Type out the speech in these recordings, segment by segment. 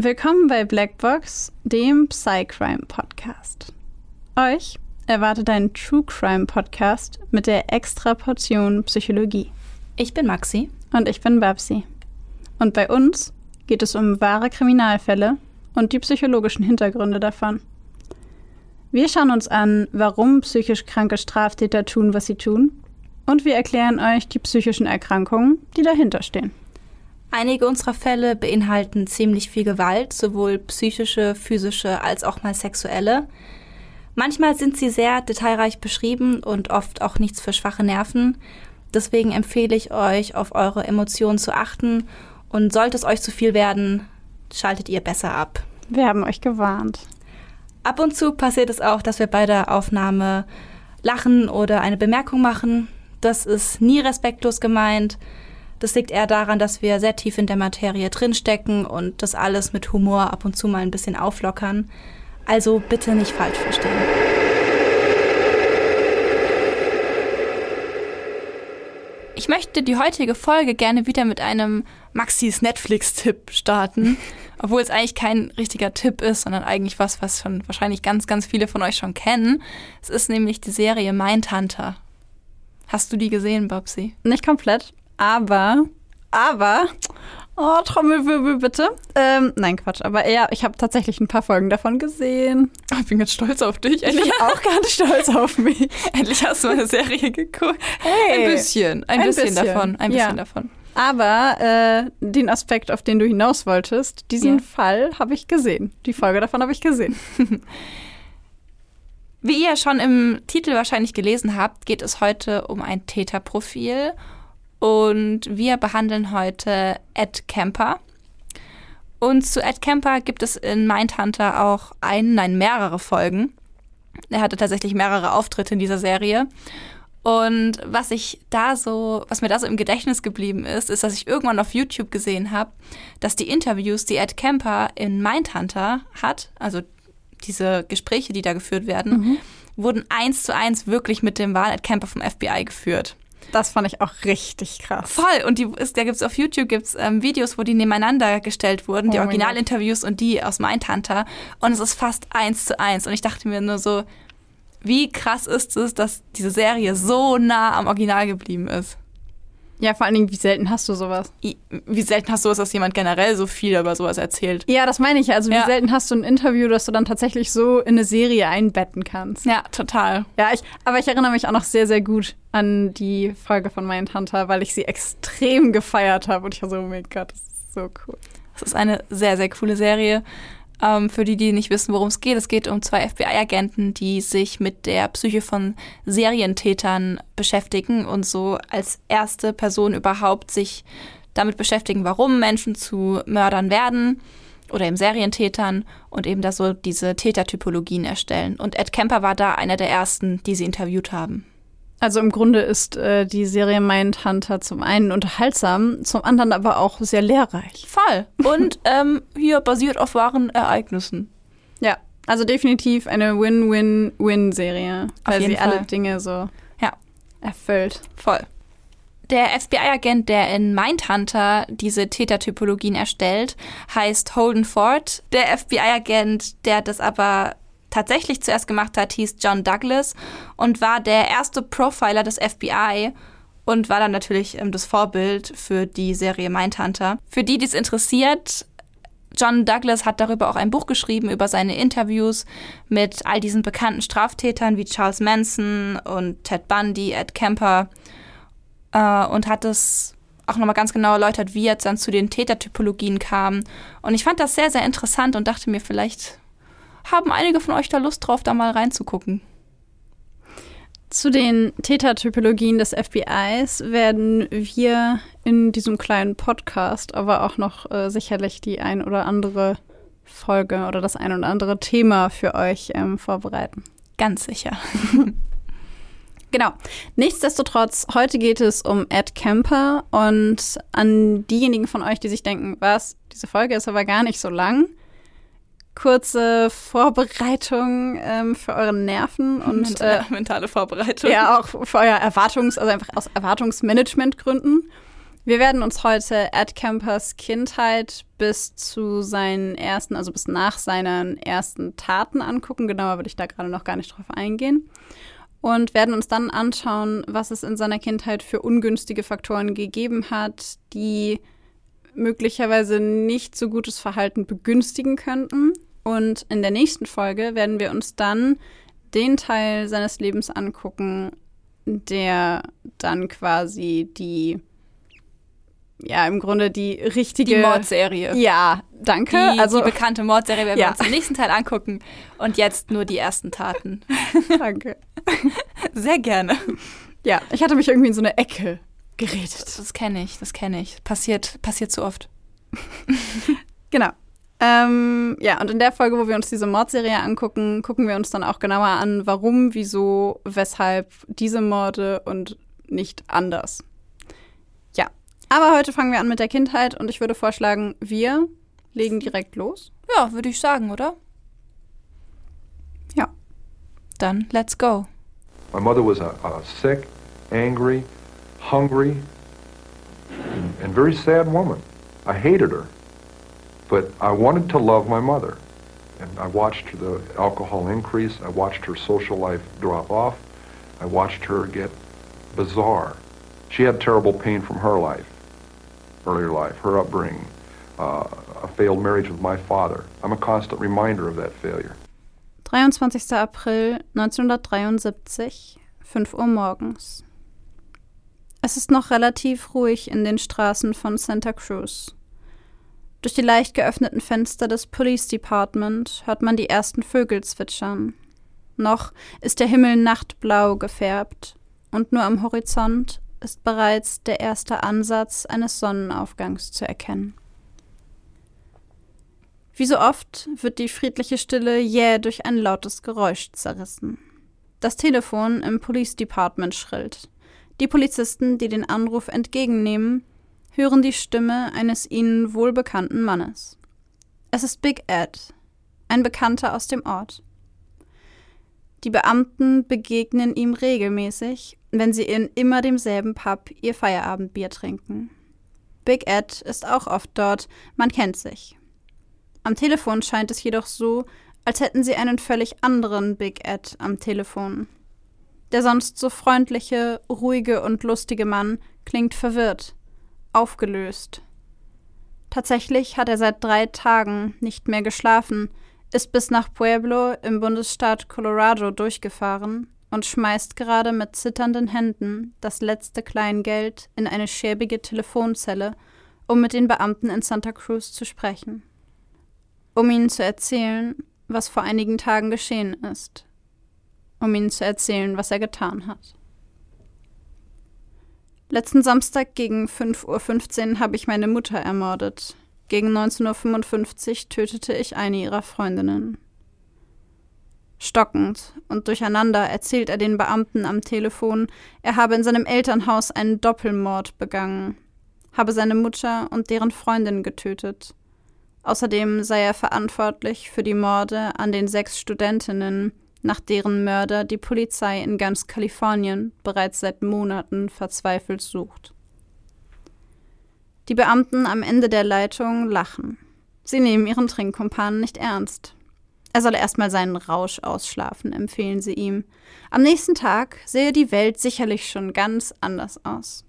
Willkommen bei Blackbox, dem Psycrime Podcast. Euch erwartet ein True Crime Podcast mit der extra Portion Psychologie. Ich bin Maxi. Und ich bin Babsi. Und bei uns geht es um wahre Kriminalfälle und die psychologischen Hintergründe davon. Wir schauen uns an, warum psychisch kranke Straftäter tun, was sie tun. Und wir erklären euch die psychischen Erkrankungen, die dahinter stehen. Einige unserer Fälle beinhalten ziemlich viel Gewalt, sowohl psychische, physische als auch mal sexuelle. Manchmal sind sie sehr detailreich beschrieben und oft auch nichts für schwache Nerven. Deswegen empfehle ich euch, auf eure Emotionen zu achten und sollte es euch zu viel werden, schaltet ihr besser ab. Wir haben euch gewarnt. Ab und zu passiert es auch, dass wir bei der Aufnahme lachen oder eine Bemerkung machen. Das ist nie respektlos gemeint. Das liegt eher daran, dass wir sehr tief in der Materie drinstecken und das alles mit Humor ab und zu mal ein bisschen auflockern. Also bitte nicht falsch verstehen. Ich möchte die heutige Folge gerne wieder mit einem Maxis Netflix-Tipp starten. Obwohl es eigentlich kein richtiger Tipp ist, sondern eigentlich was, was schon wahrscheinlich ganz, ganz viele von euch schon kennen. Es ist nämlich die Serie Mindhunter. Hast du die gesehen, Babsi? Nicht komplett, aber, aber, oh, Trommelwirbel bitte. Ähm, nein, Quatsch, aber ja, ich habe tatsächlich ein paar Folgen davon gesehen. Oh, ich bin jetzt stolz auf dich. Endlich ich bin auch ganz stolz auf mich. Endlich hast du eine Serie geguckt. Hey, ein bisschen, ein, ein bisschen, bisschen, davon, ein bisschen ja. davon. Aber äh, den Aspekt, auf den du hinaus wolltest, diesen ja. Fall habe ich gesehen. Die Folge davon habe ich gesehen. Wie ihr schon im Titel wahrscheinlich gelesen habt, geht es heute um ein Täterprofil und wir behandeln heute Ed Kemper. Und zu Ed Kemper gibt es in Mindhunter auch einen, nein, mehrere Folgen. Er hatte tatsächlich mehrere Auftritte in dieser Serie. Und was ich da so, was mir da so im Gedächtnis geblieben ist, ist, dass ich irgendwann auf YouTube gesehen habe, dass die Interviews, die Ed Kemper in Mindhunter hat, also diese Gespräche, die da geführt werden, mhm. wurden eins zu eins wirklich mit dem wahren Ed Kemper vom FBI geführt. Das fand ich auch richtig krass. Voll. Und die, ist, da gibt es auf YouTube gibt's, ähm, Videos, wo die nebeneinander gestellt wurden, die oh Originalinterviews und die aus Mindhunter. Und es ist fast eins zu eins. Und ich dachte mir nur so, wie krass ist es, dass diese Serie so nah am Original geblieben ist. Ja, vor allen Dingen, wie selten hast du sowas? Wie selten hast du es, dass jemand generell so viel über sowas erzählt? Ja, das meine ich. Also, wie ja. selten hast du ein Interview, das du dann tatsächlich so in eine Serie einbetten kannst? Ja, total. Ja, ich, aber ich erinnere mich auch noch sehr, sehr gut an die Folge von Mindhunter, weil ich sie extrem gefeiert habe. Und ich war so, oh mein Gott, das ist so cool. Das ist eine sehr, sehr coole Serie. Ähm, für die, die nicht wissen, worum es geht, es geht um zwei FBI-Agenten, die sich mit der Psyche von Serientätern beschäftigen und so als erste Person überhaupt sich damit beschäftigen, warum Menschen zu Mördern werden oder eben Serientätern und eben da so diese Tätertypologien erstellen. Und Ed Kemper war da einer der ersten, die sie interviewt haben. Also im Grunde ist äh, die Serie Mindhunter zum einen unterhaltsam, zum anderen aber auch sehr lehrreich. Voll. Und ähm, hier basiert auf wahren Ereignissen. Ja, also definitiv eine Win-Win-Win-Serie, weil sie Fall. alle Dinge so ja. erfüllt. Voll. Der FBI-Agent, der in Mindhunter diese Tätertypologien erstellt, heißt Holden Ford. Der FBI-Agent, der das aber tatsächlich zuerst gemacht hat, hieß John Douglas und war der erste Profiler des FBI und war dann natürlich ähm, das Vorbild für die Serie Mindhunter. Für die, die es interessiert, John Douglas hat darüber auch ein Buch geschrieben, über seine Interviews mit all diesen bekannten Straftätern wie Charles Manson und Ted Bundy, Ed Kemper äh, und hat es auch nochmal ganz genau erläutert, wie jetzt dann zu den Tätertypologien kam. Und ich fand das sehr, sehr interessant und dachte mir, vielleicht haben einige von euch da Lust drauf, da mal reinzugucken? Zu den Tätertypologien des FBIs werden wir in diesem kleinen Podcast aber auch noch äh, sicherlich die ein oder andere Folge oder das ein oder andere Thema für euch ähm, vorbereiten. Ganz sicher. genau. Nichtsdestotrotz, heute geht es um Ed Kemper und an diejenigen von euch, die sich denken, was, diese Folge ist aber gar nicht so lang kurze Vorbereitung ähm, für eure Nerven und mentale, äh, mentale Vorbereitung. Ja, auch für euer Erwartungs-, also einfach aus Erwartungsmanagementgründen. Wir werden uns heute Ed Campers Kindheit bis zu seinen ersten, also bis nach seinen ersten Taten angucken. Genauer würde ich da gerade noch gar nicht drauf eingehen. Und werden uns dann anschauen, was es in seiner Kindheit für ungünstige Faktoren gegeben hat, die möglicherweise nicht so gutes Verhalten begünstigen könnten. Und in der nächsten Folge werden wir uns dann den Teil seines Lebens angucken, der dann quasi die, ja, im Grunde die richtige. Die Mordserie. Ja, danke. Die, also, die bekannte Mordserie werden Ja. wir uns im nächsten Teil angucken. Und jetzt nur die ersten Taten. danke. Sehr gerne. Ja, ich hatte mich irgendwie in so eine Ecke geredet. Das kenne ich, das kenne ich. Passiert, passiert zu oft. Genau. Ähm, ja, und in der Folge, wo wir uns diese Mordserie angucken, gucken wir uns dann auch genauer an, warum, wieso, weshalb diese Morde und nicht anders. Ja, aber heute fangen wir an mit der Kindheit und ich würde vorschlagen, wir legen direkt los. Ja, würde ich sagen, oder? Ja. Dann let's go. My mother was a, a sick, angry, hungry, and, and very sad woman. I hated her, but I wanted to love my mother. And I watched the alcohol increase. I watched her social life drop off. I watched her get bizarre. She had terrible pain from her life, earlier life, her upbringing, uh, a failed marriage with my father. I'm a constant reminder of that failure. 23. April 1973, 5 Uhr morgens. Es ist noch relativ ruhig in den Straßen von Santa Cruz. Durch die leicht geöffneten Fenster des Police Department hört man die ersten Vögel zwitschern. Noch ist der Himmel nachtblau gefärbt und nur am Horizont ist bereits der erste Ansatz eines Sonnenaufgangs zu erkennen. Wie so oft wird die friedliche Stille jäh durch ein lautes Geräusch zerrissen. Das Telefon im Police Department schrillt. Die Polizisten, die den Anruf entgegennehmen, hören die Stimme eines ihnen wohlbekannten Mannes. Es ist Big Ed, ein Bekannter aus dem Ort. Die Beamten begegnen ihm regelmäßig, wenn sie in immer demselben Pub ihr Feierabendbier trinken. Big Ed ist auch oft dort, man kennt sich. Am Telefon scheint es jedoch so, als hätten sie einen völlig anderen Big Ed am Telefon. Der sonst so freundliche, ruhige und lustige Mann klingt verwirrt, aufgelöst. Tatsächlich hat er seit drei Tagen nicht mehr geschlafen, ist bis nach Pueblo im Bundesstaat Colorado durchgefahren und schmeißt gerade mit zitternden Händen das letzte Kleingeld in eine schäbige Telefonzelle, um mit den Beamten in Santa Cruz zu sprechen. Um ihnen zu erzählen, was vor einigen Tagen geschehen ist. Um ihnen zu erzählen, was er getan hat. Letzten Samstag gegen 5.15 Uhr habe ich meine Mutter ermordet. Gegen 19.55 Uhr tötete ich eine ihrer Freundinnen. Stockend und durcheinander erzählt er den Beamten am Telefon, er habe in seinem Elternhaus einen Doppelmord begangen, habe seine Mutter und deren Freundin getötet. Außerdem sei er verantwortlich für die Morde an den sechs Studentinnen, nach deren Mörder die Polizei in ganz Kalifornien bereits seit Monaten verzweifelt sucht. Die Beamten am Ende der Leitung lachen. Sie nehmen ihren Trinkkumpan nicht ernst. Er solle erstmal seinen Rausch ausschlafen, empfehlen sie ihm. Am nächsten Tag sehe die Welt sicherlich schon ganz anders aus.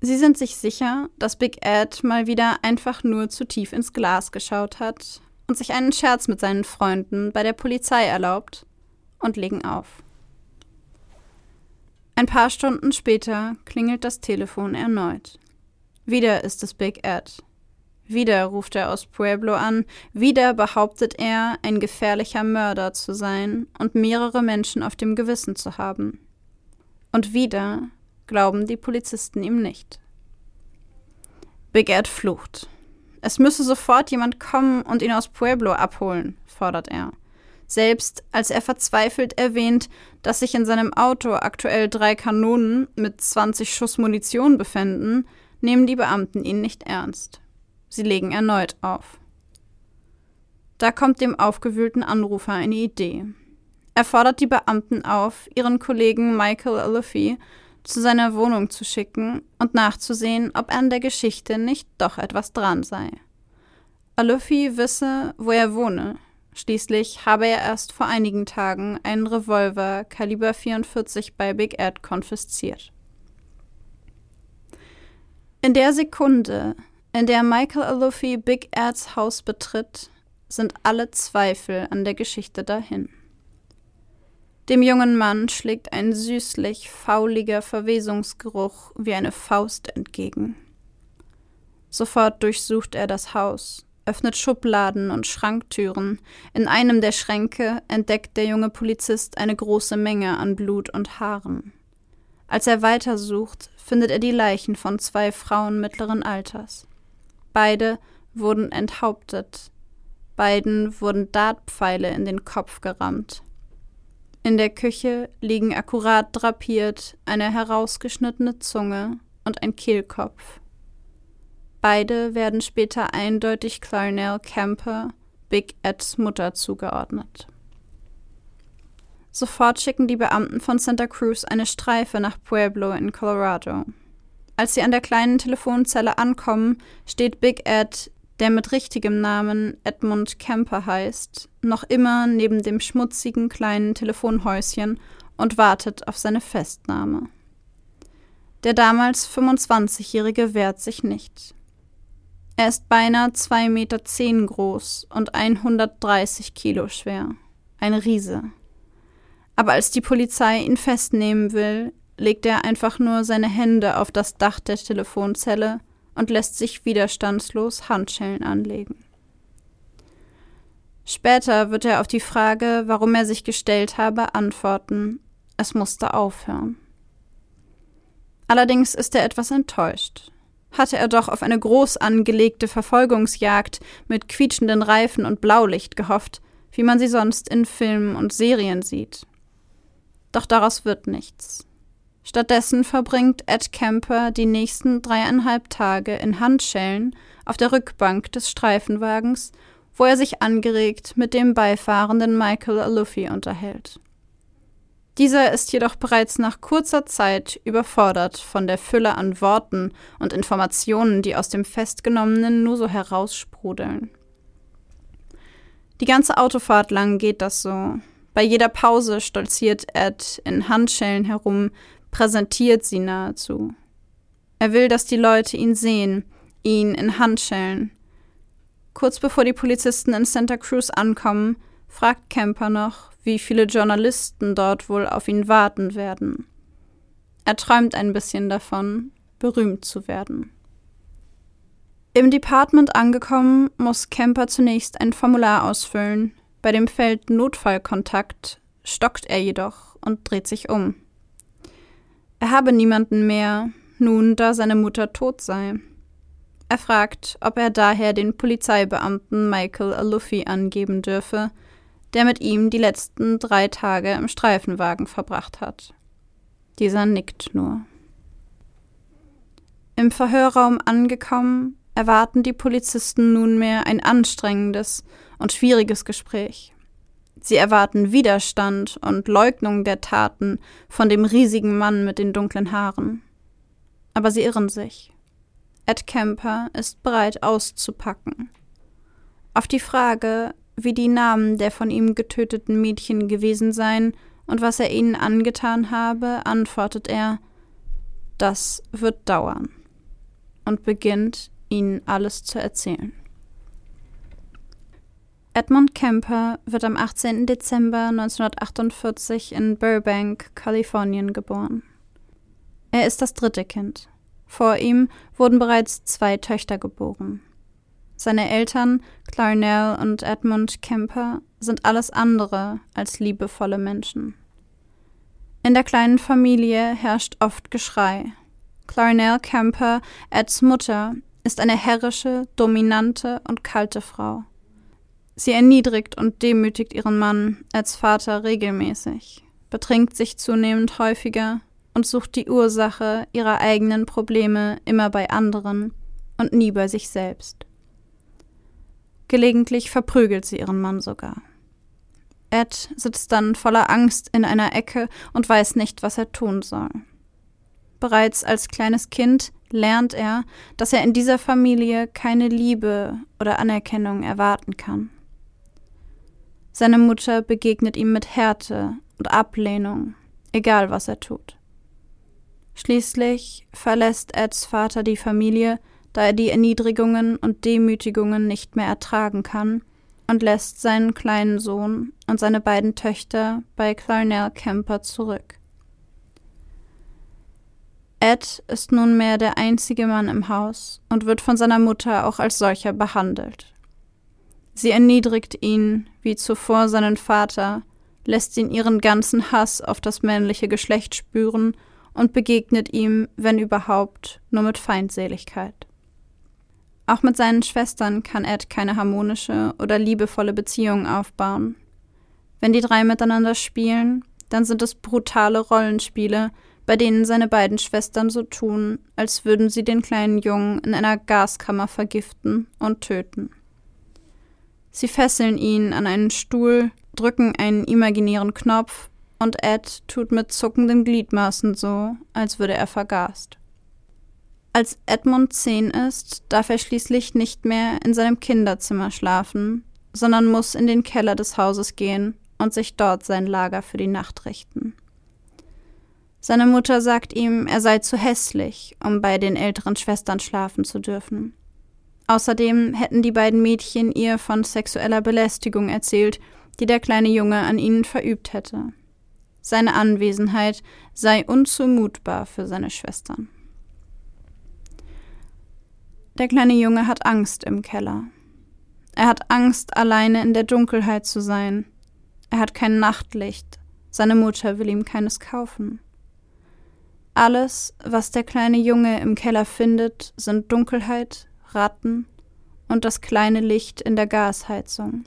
Sie sind sich sicher, dass Big Ed mal wieder einfach nur zu tief ins Glas geschaut hat und sich einen Scherz mit seinen Freunden bei der Polizei erlaubt und legen auf. Ein paar Stunden später klingelt das Telefon erneut. Wieder ist es Big Ed. Wieder ruft er aus Pueblo an, wieder behauptet er, ein gefährlicher Mörder zu sein und mehrere Menschen auf dem Gewissen zu haben. Und wieder glauben die Polizisten ihm nicht. Big Ed flucht. Es müsse sofort jemand kommen und ihn aus Pueblo abholen, fordert er. Selbst als er verzweifelt erwähnt, dass sich in seinem Auto aktuell drei Kanonen mit 20 Schuss Munition befänden, nehmen die Beamten ihn nicht ernst. Sie legen erneut auf. Da kommt dem aufgewühlten Anrufer eine Idee. Er fordert die Beamten auf, ihren Kollegen Michael Alufi zu seiner Wohnung zu schicken und nachzusehen, ob an der Geschichte nicht doch etwas dran sei. Alufi wisse, wo er wohne. Schließlich habe er erst vor einigen Tagen einen Revolver Kaliber 44 bei Big Ed konfisziert. In der Sekunde, in der Michael Alufi Big Eds Haus betritt, sind alle Zweifel an der Geschichte dahin. Dem jungen Mann schlägt ein süßlich fauliger Verwesungsgeruch wie eine Faust entgegen. Sofort durchsucht er das Haus, öffnet Schubladen und Schranktüren. In einem der Schränke entdeckt der junge Polizist eine große Menge an Blut und Haaren. Als er weitersucht, findet er die Leichen von zwei Frauen mittleren Alters. Beide wurden enthauptet. Beiden wurden Dartpfeile in den Kopf gerammt. In der Küche liegen akkurat drapiert eine herausgeschnittene Zunge und ein Kehlkopf. Beide werden später eindeutig Clarnell Camper, Big Eds Mutter, zugeordnet. Sofort schicken die Beamten von Santa Cruz eine Streife nach Pueblo in Colorado. Als sie an der kleinen Telefonzelle ankommen, steht Big Ed, der mit richtigem Namen Edmund Camper heißt, noch immer neben dem schmutzigen kleinen Telefonhäuschen und wartet auf seine Festnahme. Der damals 25-Jährige wehrt sich nicht. Er ist beinahe 2,10 Meter zehn groß und 130 Kilo schwer. Ein Riese. Aber als die Polizei ihn festnehmen will, legt er einfach nur seine Hände auf das Dach der Telefonzelle und lässt sich widerstandslos Handschellen anlegen. Später wird er auf die Frage, warum er sich gestellt habe, antworten, es musste aufhören. Allerdings ist er etwas enttäuscht hatte er doch auf eine groß angelegte Verfolgungsjagd mit quietschenden Reifen und Blaulicht gehofft, wie man sie sonst in Filmen und Serien sieht. Doch daraus wird nichts. Stattdessen verbringt Ed Kemper die nächsten dreieinhalb Tage in Handschellen auf der Rückbank des Streifenwagens, wo er sich angeregt mit dem beifahrenden Michael Alufi unterhält. Dieser ist jedoch bereits nach kurzer Zeit überfordert von der Fülle an Worten und Informationen, die aus dem Festgenommenen nur so heraussprudeln. Die ganze Autofahrt lang geht das so. Bei jeder Pause stolziert Ed in Handschellen herum, präsentiert sie nahezu. Er will, dass die Leute ihn sehen, ihn in Handschellen. Kurz bevor die Polizisten in Santa Cruz ankommen, fragt Kemper noch, wie viele Journalisten dort wohl auf ihn warten werden. Er träumt ein bisschen davon, berühmt zu werden. Im Department angekommen, muss Kemper zunächst ein Formular ausfüllen. Bei dem Feld Notfallkontakt stockt er jedoch und dreht sich um. Er habe niemanden mehr, nun da seine Mutter tot sei. Er fragt, ob er daher den Polizeibeamten Michael Alufi angeben dürfe, der mit ihm die letzten drei Tage im Streifenwagen verbracht hat. Dieser nickt nur. Im Verhörraum angekommen, erwarten die Polizisten nunmehr ein anstrengendes und schwieriges Gespräch. Sie erwarten Widerstand und Leugnung der Taten von dem riesigen Mann mit den dunklen Haaren. Aber sie irren sich. Ed Kemper ist bereit auszupacken. Auf die Frage, wie die Namen der von ihm getöteten Mädchen gewesen seien und was er ihnen angetan habe, antwortet er Das wird dauern und beginnt ihnen alles zu erzählen. Edmund Kemper wird am 18. Dezember 1948 in Burbank, Kalifornien geboren. Er ist das dritte Kind. Vor ihm wurden bereits zwei Töchter geboren. Seine Eltern, Clarnell und Edmund Kemper, sind alles andere als liebevolle Menschen. In der kleinen Familie herrscht oft Geschrei. Clarnell Kemper, Eds Mutter, ist eine herrische, dominante und kalte Frau. Sie erniedrigt und demütigt ihren Mann als Vater regelmäßig, betrinkt sich zunehmend häufiger und sucht die Ursache ihrer eigenen Probleme immer bei anderen und nie bei sich selbst. Gelegentlich verprügelt sie ihren Mann sogar. Ed sitzt dann voller Angst in einer Ecke und weiß nicht, was er tun soll. Bereits als kleines Kind lernt er, dass er in dieser Familie keine Liebe oder Anerkennung erwarten kann. Seine Mutter begegnet ihm mit Härte und Ablehnung, egal was er tut. Schließlich verlässt Eds Vater die Familie, da er die Erniedrigungen und Demütigungen nicht mehr ertragen kann und lässt seinen kleinen Sohn und seine beiden Töchter bei Clarnell Kemper zurück. Ed ist nunmehr der einzige Mann im Haus und wird von seiner Mutter auch als solcher behandelt. Sie erniedrigt ihn, wie zuvor seinen Vater, lässt ihn ihren ganzen Hass auf das männliche Geschlecht spüren und begegnet ihm, wenn überhaupt, nur mit Feindseligkeit. Auch mit seinen Schwestern kann Ed keine harmonische oder liebevolle Beziehung aufbauen. Wenn die drei miteinander spielen, dann sind es brutale Rollenspiele, bei denen seine beiden Schwestern so tun, als würden sie den kleinen Jungen in einer Gaskammer vergiften und töten. Sie fesseln ihn an einen Stuhl, drücken einen imaginären Knopf und Ed tut mit zuckenden Gliedmaßen so, als würde er vergast. Als Edmund zehn ist, darf er schließlich nicht mehr in seinem Kinderzimmer schlafen, sondern muss in den Keller des Hauses gehen und sich dort sein Lager für die Nacht richten. Seine Mutter sagt ihm, er sei zu hässlich, um bei den älteren Schwestern schlafen zu dürfen. Außerdem hätten die beiden Mädchen ihr von sexueller Belästigung erzählt, die der kleine Junge an ihnen verübt hätte. Seine Anwesenheit sei unzumutbar für seine Schwestern. Der kleine Junge hat Angst im Keller. Er hat Angst, alleine in der Dunkelheit zu sein. Er hat kein Nachtlicht. Seine Mutter will ihm keines kaufen. Alles, was der kleine Junge im Keller findet, sind Dunkelheit, Ratten und das kleine Licht in der Gasheizung.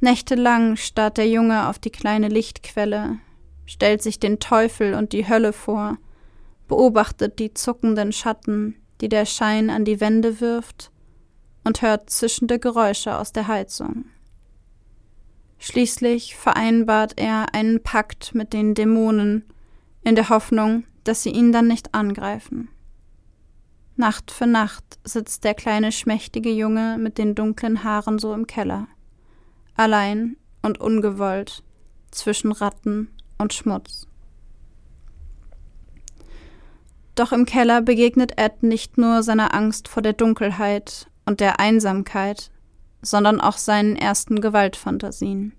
Nächtelang starrt der Junge auf die kleine Lichtquelle, stellt sich den Teufel und die Hölle vor, beobachtet die zuckenden Schatten, die der Schein an die Wände wirft, und hört zischende Geräusche aus der Heizung. Schließlich vereinbart er einen Pakt mit den Dämonen in der Hoffnung, dass sie ihn dann nicht angreifen. Nacht für Nacht sitzt der kleine schmächtige Junge mit den dunklen Haaren so im Keller, allein und ungewollt zwischen Ratten und Schmutz. Doch im Keller begegnet Ed nicht nur seiner Angst vor der Dunkelheit und der Einsamkeit, sondern auch seinen ersten Gewaltfantasien.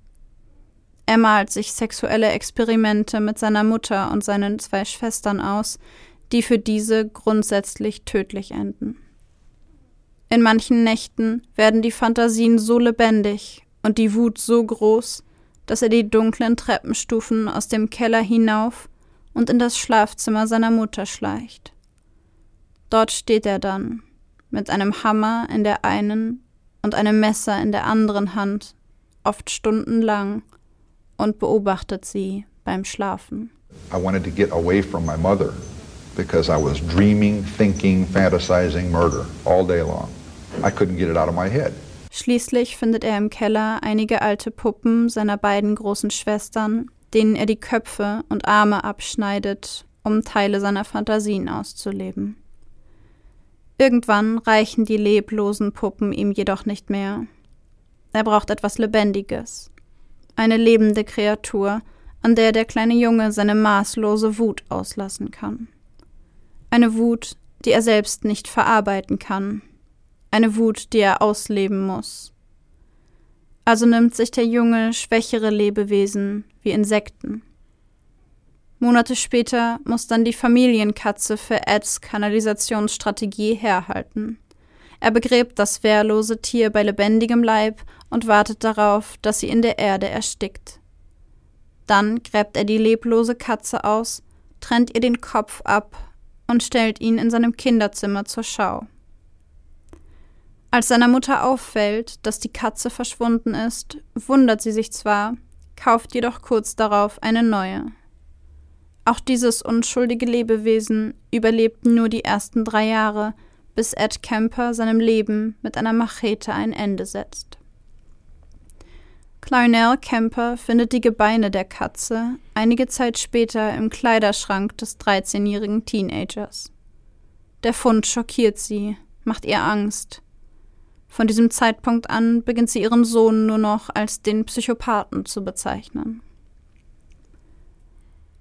Er malt sich sexuelle Experimente mit seiner Mutter und seinen zwei Schwestern aus, die für diese grundsätzlich tödlich enden. In manchen Nächten werden die Fantasien so lebendig und die Wut so groß, dass er die dunklen Treppenstufen aus dem Keller hinauf und in das Schlafzimmer seiner Mutter schleicht. Dort steht er dann, mit einem Hammer in der einen und einem Messer in der anderen Hand, oft stundenlang, und beobachtet sie beim Schlafen. I wanted to get away from my mother because I was dreaming, thinking, fantasizing murder all day long. I couldn't get it out of my head. Schließlich findet er im Keller einige alte Puppen seiner beiden großen Schwestern, denen er die Köpfe und Arme abschneidet, um Teile seiner Fantasien auszuleben. Irgendwann reichen die leblosen Puppen ihm jedoch nicht mehr. Er braucht etwas Lebendiges, eine lebende Kreatur, an der der kleine Junge seine maßlose Wut auslassen kann. Eine Wut, die er selbst nicht verarbeiten kann, eine Wut, die er ausleben muss. Also nimmt sich der Junge schwächere Lebewesen wie Insekten. Monate später muss dann die Familienkatze für Eds Kanalisationsstrategie herhalten. Er begräbt das wehrlose Tier bei lebendigem Leib und wartet darauf, dass sie in der Erde erstickt. Dann gräbt er die leblose Katze aus, trennt ihr den Kopf ab und stellt ihn in seinem Kinderzimmer zur Schau. Als seiner Mutter auffällt, dass die Katze verschwunden ist, wundert sie sich zwar, kauft jedoch kurz darauf eine neue. Auch dieses unschuldige Lebewesen überlebt nur die ersten drei Jahre, bis Ed Kemper seinem Leben mit einer Machete ein Ende setzt. Clarnell Kemper findet die Gebeine der Katze einige Zeit später im Kleiderschrank des 13-jährigen Teenagers. Der Fund schockiert sie, macht ihr Angst. Von diesem Zeitpunkt an beginnt sie ihren Sohn nur noch als den Psychopathen zu bezeichnen.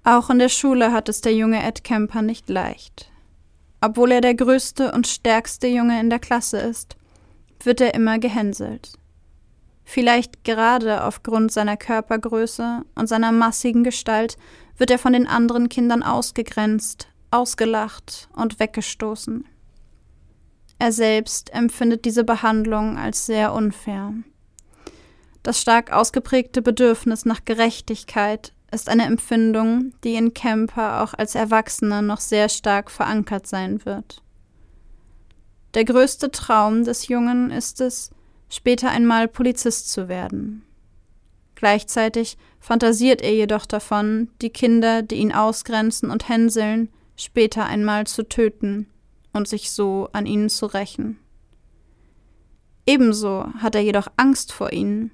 Auch in der Schule hat es der junge Ed Kemper nicht leicht. Obwohl er der größte und stärkste Junge in der Klasse ist, wird er immer gehänselt. Vielleicht gerade aufgrund seiner Körpergröße und seiner massigen Gestalt wird er von den anderen Kindern ausgegrenzt, ausgelacht und weggestoßen. Er selbst empfindet diese Behandlung als sehr unfair. Das stark ausgeprägte Bedürfnis nach Gerechtigkeit ist eine Empfindung, die in Kemper auch als Erwachsener noch sehr stark verankert sein wird. Der größte Traum des Jungen ist es, später einmal Polizist zu werden. Gleichzeitig fantasiert er jedoch davon, die Kinder, die ihn ausgrenzen und hänseln, später einmal zu töten und sich so an ihnen zu rächen. Ebenso hat er jedoch Angst vor ihnen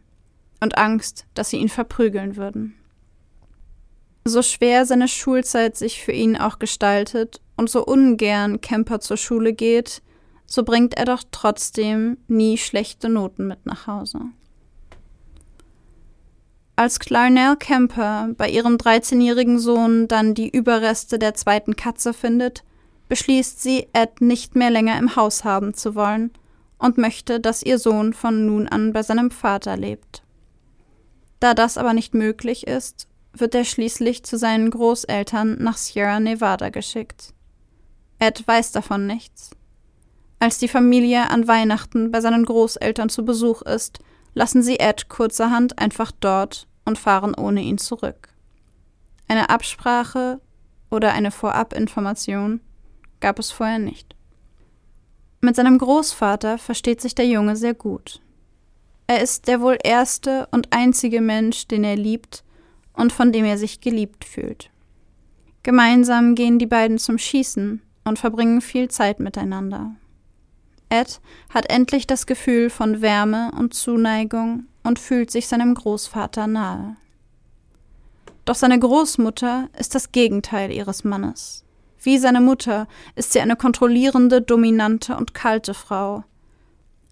und Angst, dass sie ihn verprügeln würden. So schwer seine Schulzeit sich für ihn auch gestaltet und so ungern Kemper zur Schule geht, so bringt er doch trotzdem nie schlechte Noten mit nach Hause. Als Clarnell Kemper bei ihrem 13-jährigen Sohn dann die Überreste der zweiten Katze findet, beschließt sie, Ed nicht mehr länger im Haus haben zu wollen und möchte, dass ihr Sohn von nun an bei seinem Vater lebt. Da das aber nicht möglich ist, wird er schließlich zu seinen Großeltern nach Sierra Nevada geschickt. Ed weiß davon nichts. Als die Familie an Weihnachten bei seinen Großeltern zu Besuch ist, lassen sie Ed kurzerhand einfach dort und fahren ohne ihn zurück. Eine Absprache oder eine Vorabinformation gab es vorher nicht. Mit seinem Großvater versteht sich der Junge sehr gut. Er ist der wohl erste und einzige Mensch, den er liebt und von dem er sich geliebt fühlt. Gemeinsam gehen die beiden zum Schießen und verbringen viel Zeit miteinander. Ed hat endlich das Gefühl von Wärme und Zuneigung und fühlt sich seinem Großvater nahe. Doch seine Großmutter ist das Gegenteil ihres Mannes. Wie seine Mutter ist sie eine kontrollierende, dominante und kalte Frau,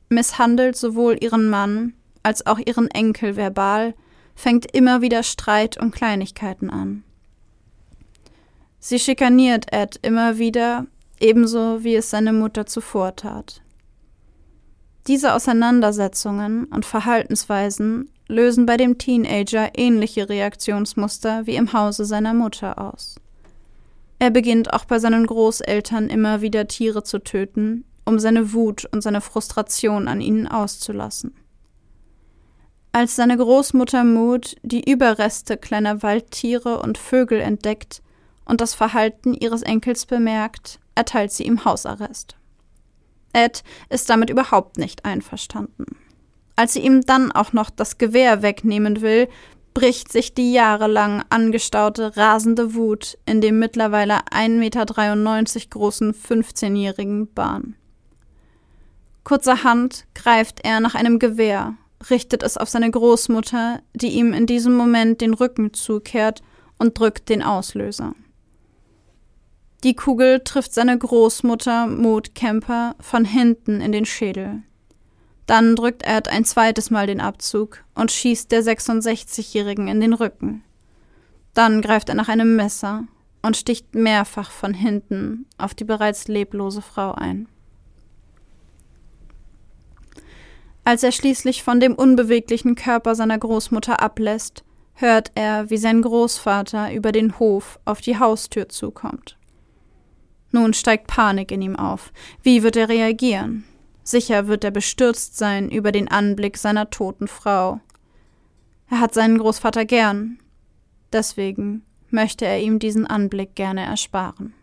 misshandelt sowohl ihren Mann als auch ihren Enkel verbal, fängt immer wieder Streit und Kleinigkeiten an. Sie schikaniert Ed immer wieder, ebenso wie es seine Mutter zuvor tat. Diese Auseinandersetzungen und Verhaltensweisen lösen bei dem Teenager ähnliche Reaktionsmuster wie im Hause seiner Mutter aus. Er beginnt auch bei seinen Großeltern immer wieder Tiere zu töten, um seine Wut und seine Frustration an ihnen auszulassen. Als seine Großmutter Mood die Überreste kleiner Waldtiere und Vögel entdeckt und das Verhalten ihres Enkels bemerkt, erteilt sie ihm Hausarrest. Ed ist damit überhaupt nicht einverstanden. Als sie ihm dann auch noch das Gewehr wegnehmen will, bricht sich die jahrelang angestaute rasende Wut in dem mittlerweile 1,93 Meter großen 15-jährigen Bahn. Kurzerhand greift er nach einem Gewehr richtet es auf seine Großmutter, die ihm in diesem Moment den Rücken zukehrt und drückt den Auslöser. Die Kugel trifft seine Großmutter Maud Kemper von hinten in den Schädel. Dann drückt Ed ein zweites Mal den Abzug und schießt der 66-Jährigen in den Rücken. Dann greift er nach einem Messer und sticht mehrfach von hinten auf die bereits leblose Frau ein. Als er schließlich von dem unbeweglichen Körper seiner Großmutter ablässt, hört er, wie sein Großvater über den Hof auf die Haustür zukommt. Nun steigt Panik in ihm auf. Wie wird er reagieren? Sicher wird er bestürzt sein über den Anblick seiner toten Frau. Er hat seinen Großvater gern. Deswegen möchte er ihm diesen Anblick gerne ersparen.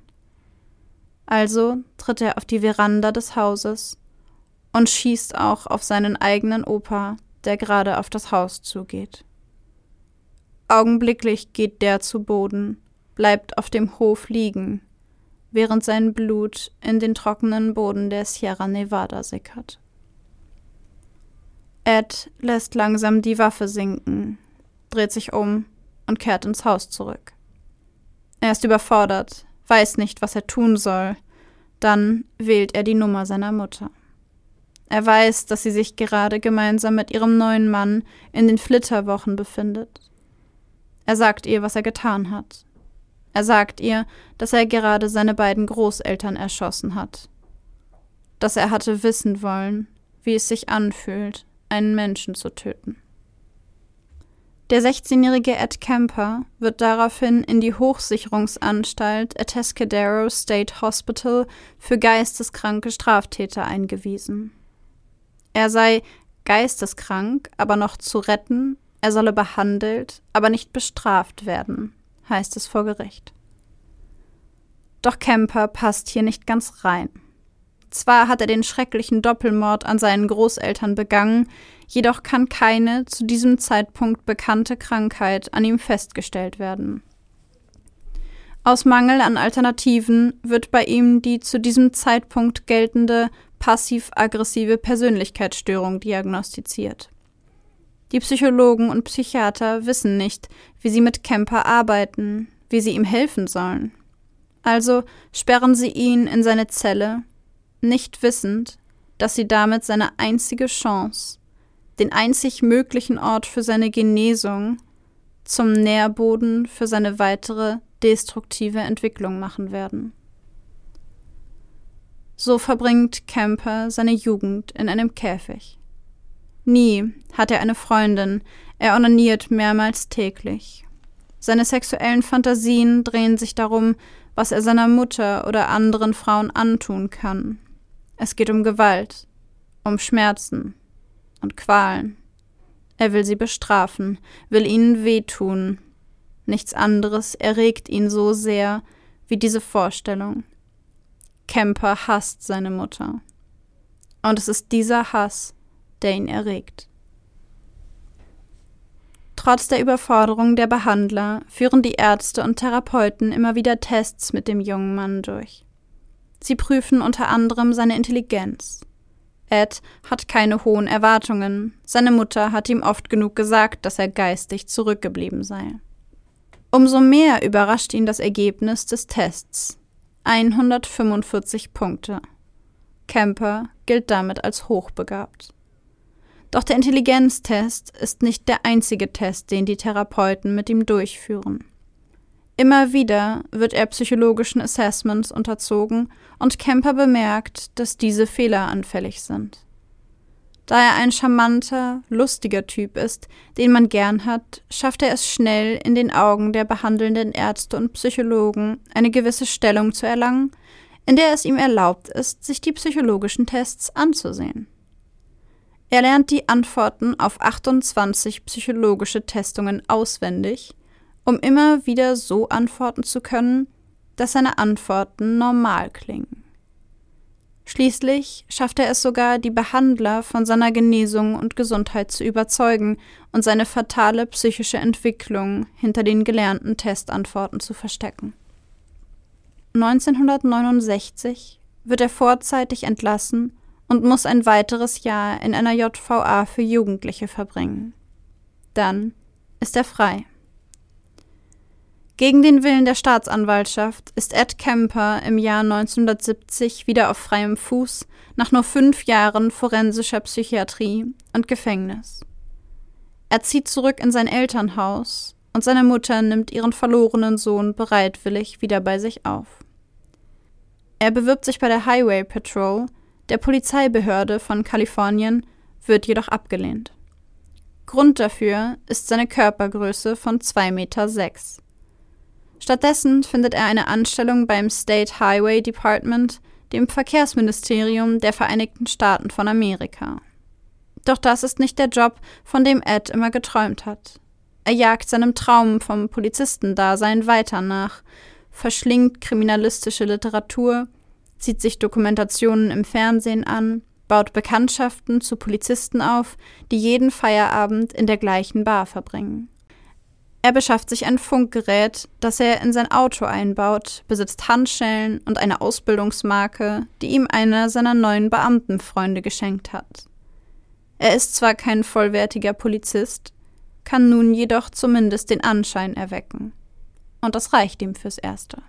Also tritt er auf die Veranda des Hauses und schießt auch auf seinen eigenen Opa, der gerade auf das Haus zugeht. Augenblicklich geht der zu Boden, bleibt auf dem Hof liegen, während sein Blut in den trockenen Boden der Sierra Nevada sickert. Ed lässt langsam die Waffe sinken, dreht sich um und kehrt ins Haus zurück. Er ist überfordert, weiß nicht, was er tun soll. Dann wählt er die Nummer seiner Mutter. Er weiß, dass sie sich gerade gemeinsam mit ihrem neuen Mann in den Flitterwochen befindet. Er sagt ihr, was er getan hat. Er sagt ihr, dass er gerade seine beiden Großeltern erschossen hat. Dass er hatte wissen wollen, wie es sich anfühlt, einen Menschen zu töten. Der 16-jährige Ed Kemper wird daraufhin in die Hochsicherungsanstalt Atascadero State Hospital für geisteskranke Straftäter eingewiesen. Er sei geisteskrank, aber noch zu retten, er solle behandelt, aber nicht bestraft werden, heißt es vor Gericht. Doch Kemper passt hier nicht ganz rein. Zwar hat er den schrecklichen Doppelmord an seinen Großeltern begangen, jedoch kann keine zu diesem Zeitpunkt bekannte Krankheit an ihm festgestellt werden. Aus Mangel an Alternativen wird bei ihm die zu diesem Zeitpunkt geltende passiv-aggressive Persönlichkeitsstörung diagnostiziert. Die Psychologen und Psychiater wissen nicht, wie sie mit Kemper arbeiten, wie sie ihm helfen sollen. Also sperren sie ihn in seine Zelle nicht wissend, dass sie damit seine einzige Chance, den einzig möglichen Ort für seine Genesung, zum Nährboden für seine weitere destruktive Entwicklung machen werden. So verbringt Kemper seine Jugend in einem Käfig. Nie hat er eine Freundin, er onaniert mehrmals täglich. Seine sexuellen Fantasien drehen sich darum, was er seiner Mutter oder anderen Frauen antun kann, es geht um Gewalt, um Schmerzen und Qualen. Er will sie bestrafen, will ihnen wehtun. Nichts anderes erregt ihn so sehr wie diese Vorstellung. Kemper hasst seine Mutter. Und es ist dieser Hass, der ihn erregt. Trotz der Überforderung der Behandler führen die Ärzte und Therapeuten immer wieder Tests mit dem jungen Mann durch. Sie prüfen unter anderem seine Intelligenz. Ed hat keine hohen Erwartungen. Seine Mutter hat ihm oft genug gesagt, dass er geistig zurückgeblieben sei. Umso mehr überrascht ihn das Ergebnis des Tests. 145 Punkte. Kemper gilt damit als hochbegabt. Doch der Intelligenztest ist nicht der einzige Test, den die Therapeuten mit ihm durchführen. Immer wieder wird er psychologischen Assessments unterzogen und Kemper bemerkt, dass diese fehleranfällig sind. Da er ein charmanter, lustiger Typ ist, den man gern hat, schafft er es schnell, in den Augen der behandelnden Ärzte und Psychologen eine gewisse Stellung zu erlangen, in der es ihm erlaubt ist, sich die psychologischen Tests anzusehen. Er lernt die Antworten auf 28 psychologische Testungen auswendig um immer wieder so antworten zu können, dass seine Antworten normal klingen. Schließlich schafft er es sogar, die Behandler von seiner Genesung und Gesundheit zu überzeugen und seine fatale psychische Entwicklung hinter den gelernten Testantworten zu verstecken. 1969 wird er vorzeitig entlassen und muss ein weiteres Jahr in einer JVA für Jugendliche verbringen. Dann ist er frei. Gegen den Willen der Staatsanwaltschaft ist Ed Kemper im Jahr 1970 wieder auf freiem Fuß nach nur fünf Jahren forensischer Psychiatrie und Gefängnis. Er zieht zurück in sein Elternhaus und seine Mutter nimmt ihren verlorenen Sohn bereitwillig wieder bei sich auf. Er bewirbt sich bei der Highway Patrol, der Polizeibehörde von Kalifornien, wird jedoch abgelehnt. Grund dafür ist seine Körpergröße von 2,6 Meter. Stattdessen findet er eine Anstellung beim State Highway Department, dem Verkehrsministerium der Vereinigten Staaten von Amerika. Doch das ist nicht der Job, von dem Ed immer geträumt hat. Er jagt seinem Traum vom Polizistendasein weiter nach, verschlingt kriminalistische Literatur, zieht sich Dokumentationen im Fernsehen an, baut Bekanntschaften zu Polizisten auf, die jeden Feierabend in der gleichen Bar verbringen. Er beschafft sich ein Funkgerät, das er in sein Auto einbaut, besitzt Handschellen und eine Ausbildungsmarke, die ihm einer seiner neuen Beamtenfreunde geschenkt hat. Er ist zwar kein vollwertiger Polizist, kann nun jedoch zumindest den Anschein erwecken. Und das reicht ihm fürs Erste.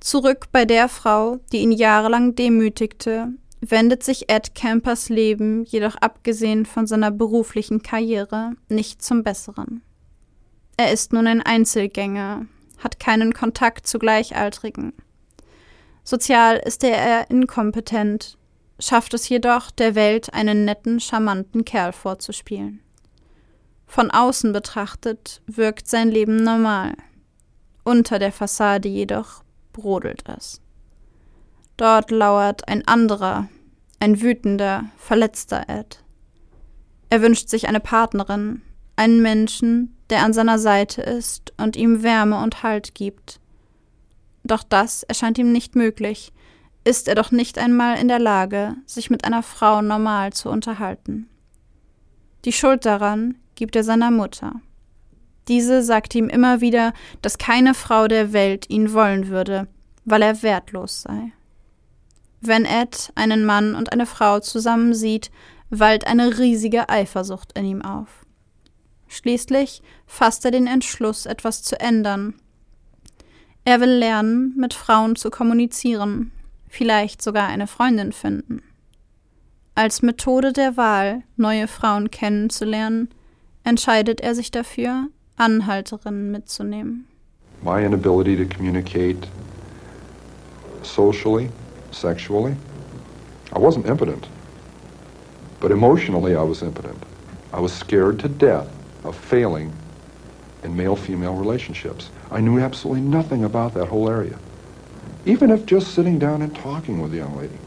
Zurück bei der Frau, die ihn jahrelang demütigte, wendet sich Ed Campers Leben jedoch abgesehen von seiner beruflichen Karriere nicht zum Besseren. Er ist nun ein Einzelgänger, hat keinen Kontakt zu Gleichaltrigen. Sozial ist er eher inkompetent, schafft es jedoch, der Welt einen netten, charmanten Kerl vorzuspielen. Von außen betrachtet wirkt sein Leben normal. Unter der Fassade jedoch brodelt es. Dort lauert ein anderer, ein wütender, verletzter Ed. Er wünscht sich eine Partnerin, einen Menschen, der an seiner Seite ist und ihm Wärme und Halt gibt. Doch das erscheint ihm nicht möglich, ist er doch nicht einmal in der Lage, sich mit einer Frau normal zu unterhalten. Die Schuld daran gibt er seiner Mutter. Diese sagt ihm immer wieder, dass keine Frau der Welt ihn wollen würde, weil er wertlos sei. Wenn Ed einen Mann und eine Frau zusammen sieht, wallt eine riesige Eifersucht in ihm auf. Schließlich fasst er den Entschluss, etwas zu ändern. Er will lernen, mit Frauen zu kommunizieren, vielleicht sogar eine Freundin finden. Als Methode der Wahl, neue Frauen kennenzulernen, entscheidet er sich dafür, Anhalterinnen mitzunehmen. My inability to communicate socially sexually. I wasn't impotent, but emotionally I was impotent. I was scared to death of failing in male female relationships. I knew absolutely nothing about that whole area, even if just sitting down and talking with a young lady.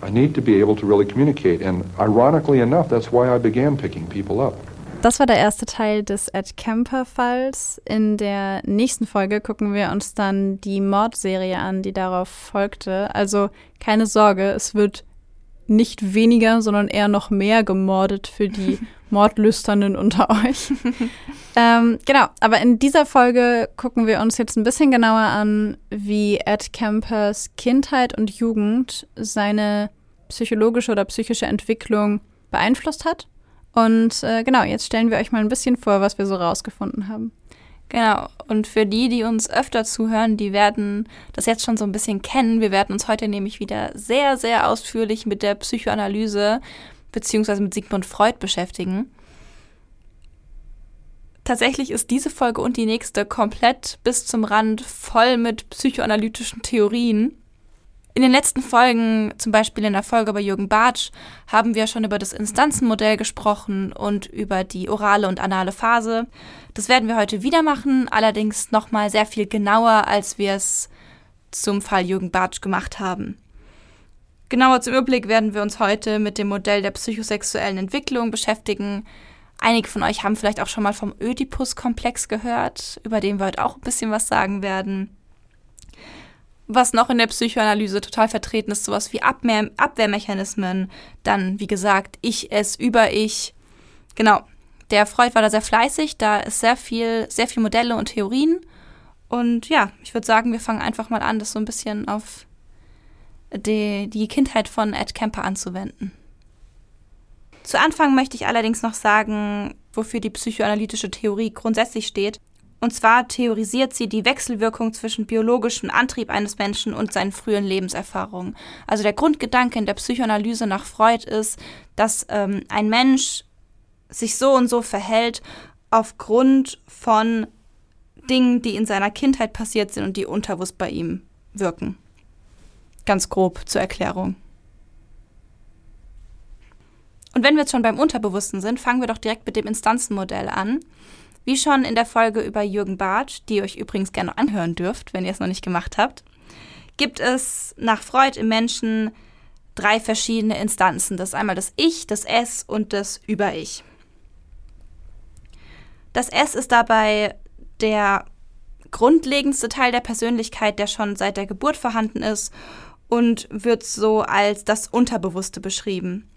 I need to be able to really communicate, and ironically enough, that's why I began picking people up. Das war der erste Teil des Ed Kemper-Falls. In der nächsten Folge gucken wir uns dann die Mordserie an, die darauf folgte. Also keine Sorge, es wird nicht weniger, sondern eher noch mehr gemordet für die Mordlüsternen unter euch. ähm, genau, aber in dieser Folge gucken wir uns jetzt ein bisschen genauer an, wie Ed Kempers Kindheit und Jugend seine psychologische oder psychische Entwicklung beeinflusst hat und äh, genau, jetzt stellen wir euch mal ein bisschen vor, was wir so rausgefunden haben. Genau, und für die, die uns öfter zuhören, die werden das jetzt schon so ein bisschen kennen. Wir werden uns heute nämlich wieder sehr, sehr ausführlich mit der Psychoanalyse beziehungsweise mit Sigmund Freud beschäftigen. Tatsächlich ist diese Folge und die nächste komplett bis zum Rand voll mit psychoanalytischen Theorien. In den letzten Folgen, zum Beispiel in der Folge bei Jürgen Bartsch, haben wir schon über das Instanzenmodell gesprochen und über die orale und anale Phase. Das werden wir heute wieder machen, allerdings nochmal sehr viel genauer, als wir es zum Fall Jürgen Bartsch gemacht haben. Genauer zum Überblick werden wir uns heute mit dem Modell der psychosexuellen Entwicklung beschäftigen. Einige von euch haben vielleicht auch schon mal vom Ödipus-Komplex gehört, über den wir heute auch ein bisschen was sagen werden. Was noch in der Psychoanalyse total vertreten ist, sowas wie Abwehr Abwehrmechanismen, dann, wie gesagt, Ich, Es, Über-Ich. Genau. Der Freud war da sehr fleißig, da ist sehr viel, sehr viel Modelle und Theorien. Und ja, ich würde sagen, wir fangen einfach mal an, das so ein bisschen auf die, die Kindheit von Ed Kemper anzuwenden. Zu Anfang möchte ich allerdings noch sagen, wofür die psychoanalytische Theorie grundsätzlich steht. Und zwar theorisiert sie die Wechselwirkung zwischen biologischem Antrieb eines Menschen und seinen frühen Lebenserfahrungen. Also der Grundgedanke in der Psychoanalyse nach Freud ist, dass ähm, ein Mensch sich so und so verhält aufgrund von Dingen, die in seiner Kindheit passiert sind und die unterbewusst bei ihm wirken. Ganz grob zur Erklärung. Und wenn wir jetzt schon beim Unterbewussten sind, fangen wir doch direkt mit dem Instanzenmodell an. Wie schon in der Folge über Jürgen Bartsch, die ihr euch übrigens gerne anhören dürft, wenn ihr es noch nicht gemacht habt, gibt es nach Freud im Menschen drei verschiedene Instanzen. Das ist einmal das Ich, das Es und das Über-Ich. Das Es ist dabei der grundlegendste Teil der Persönlichkeit, der schon seit der Geburt vorhanden ist und wird so als das Unterbewusste beschrieben.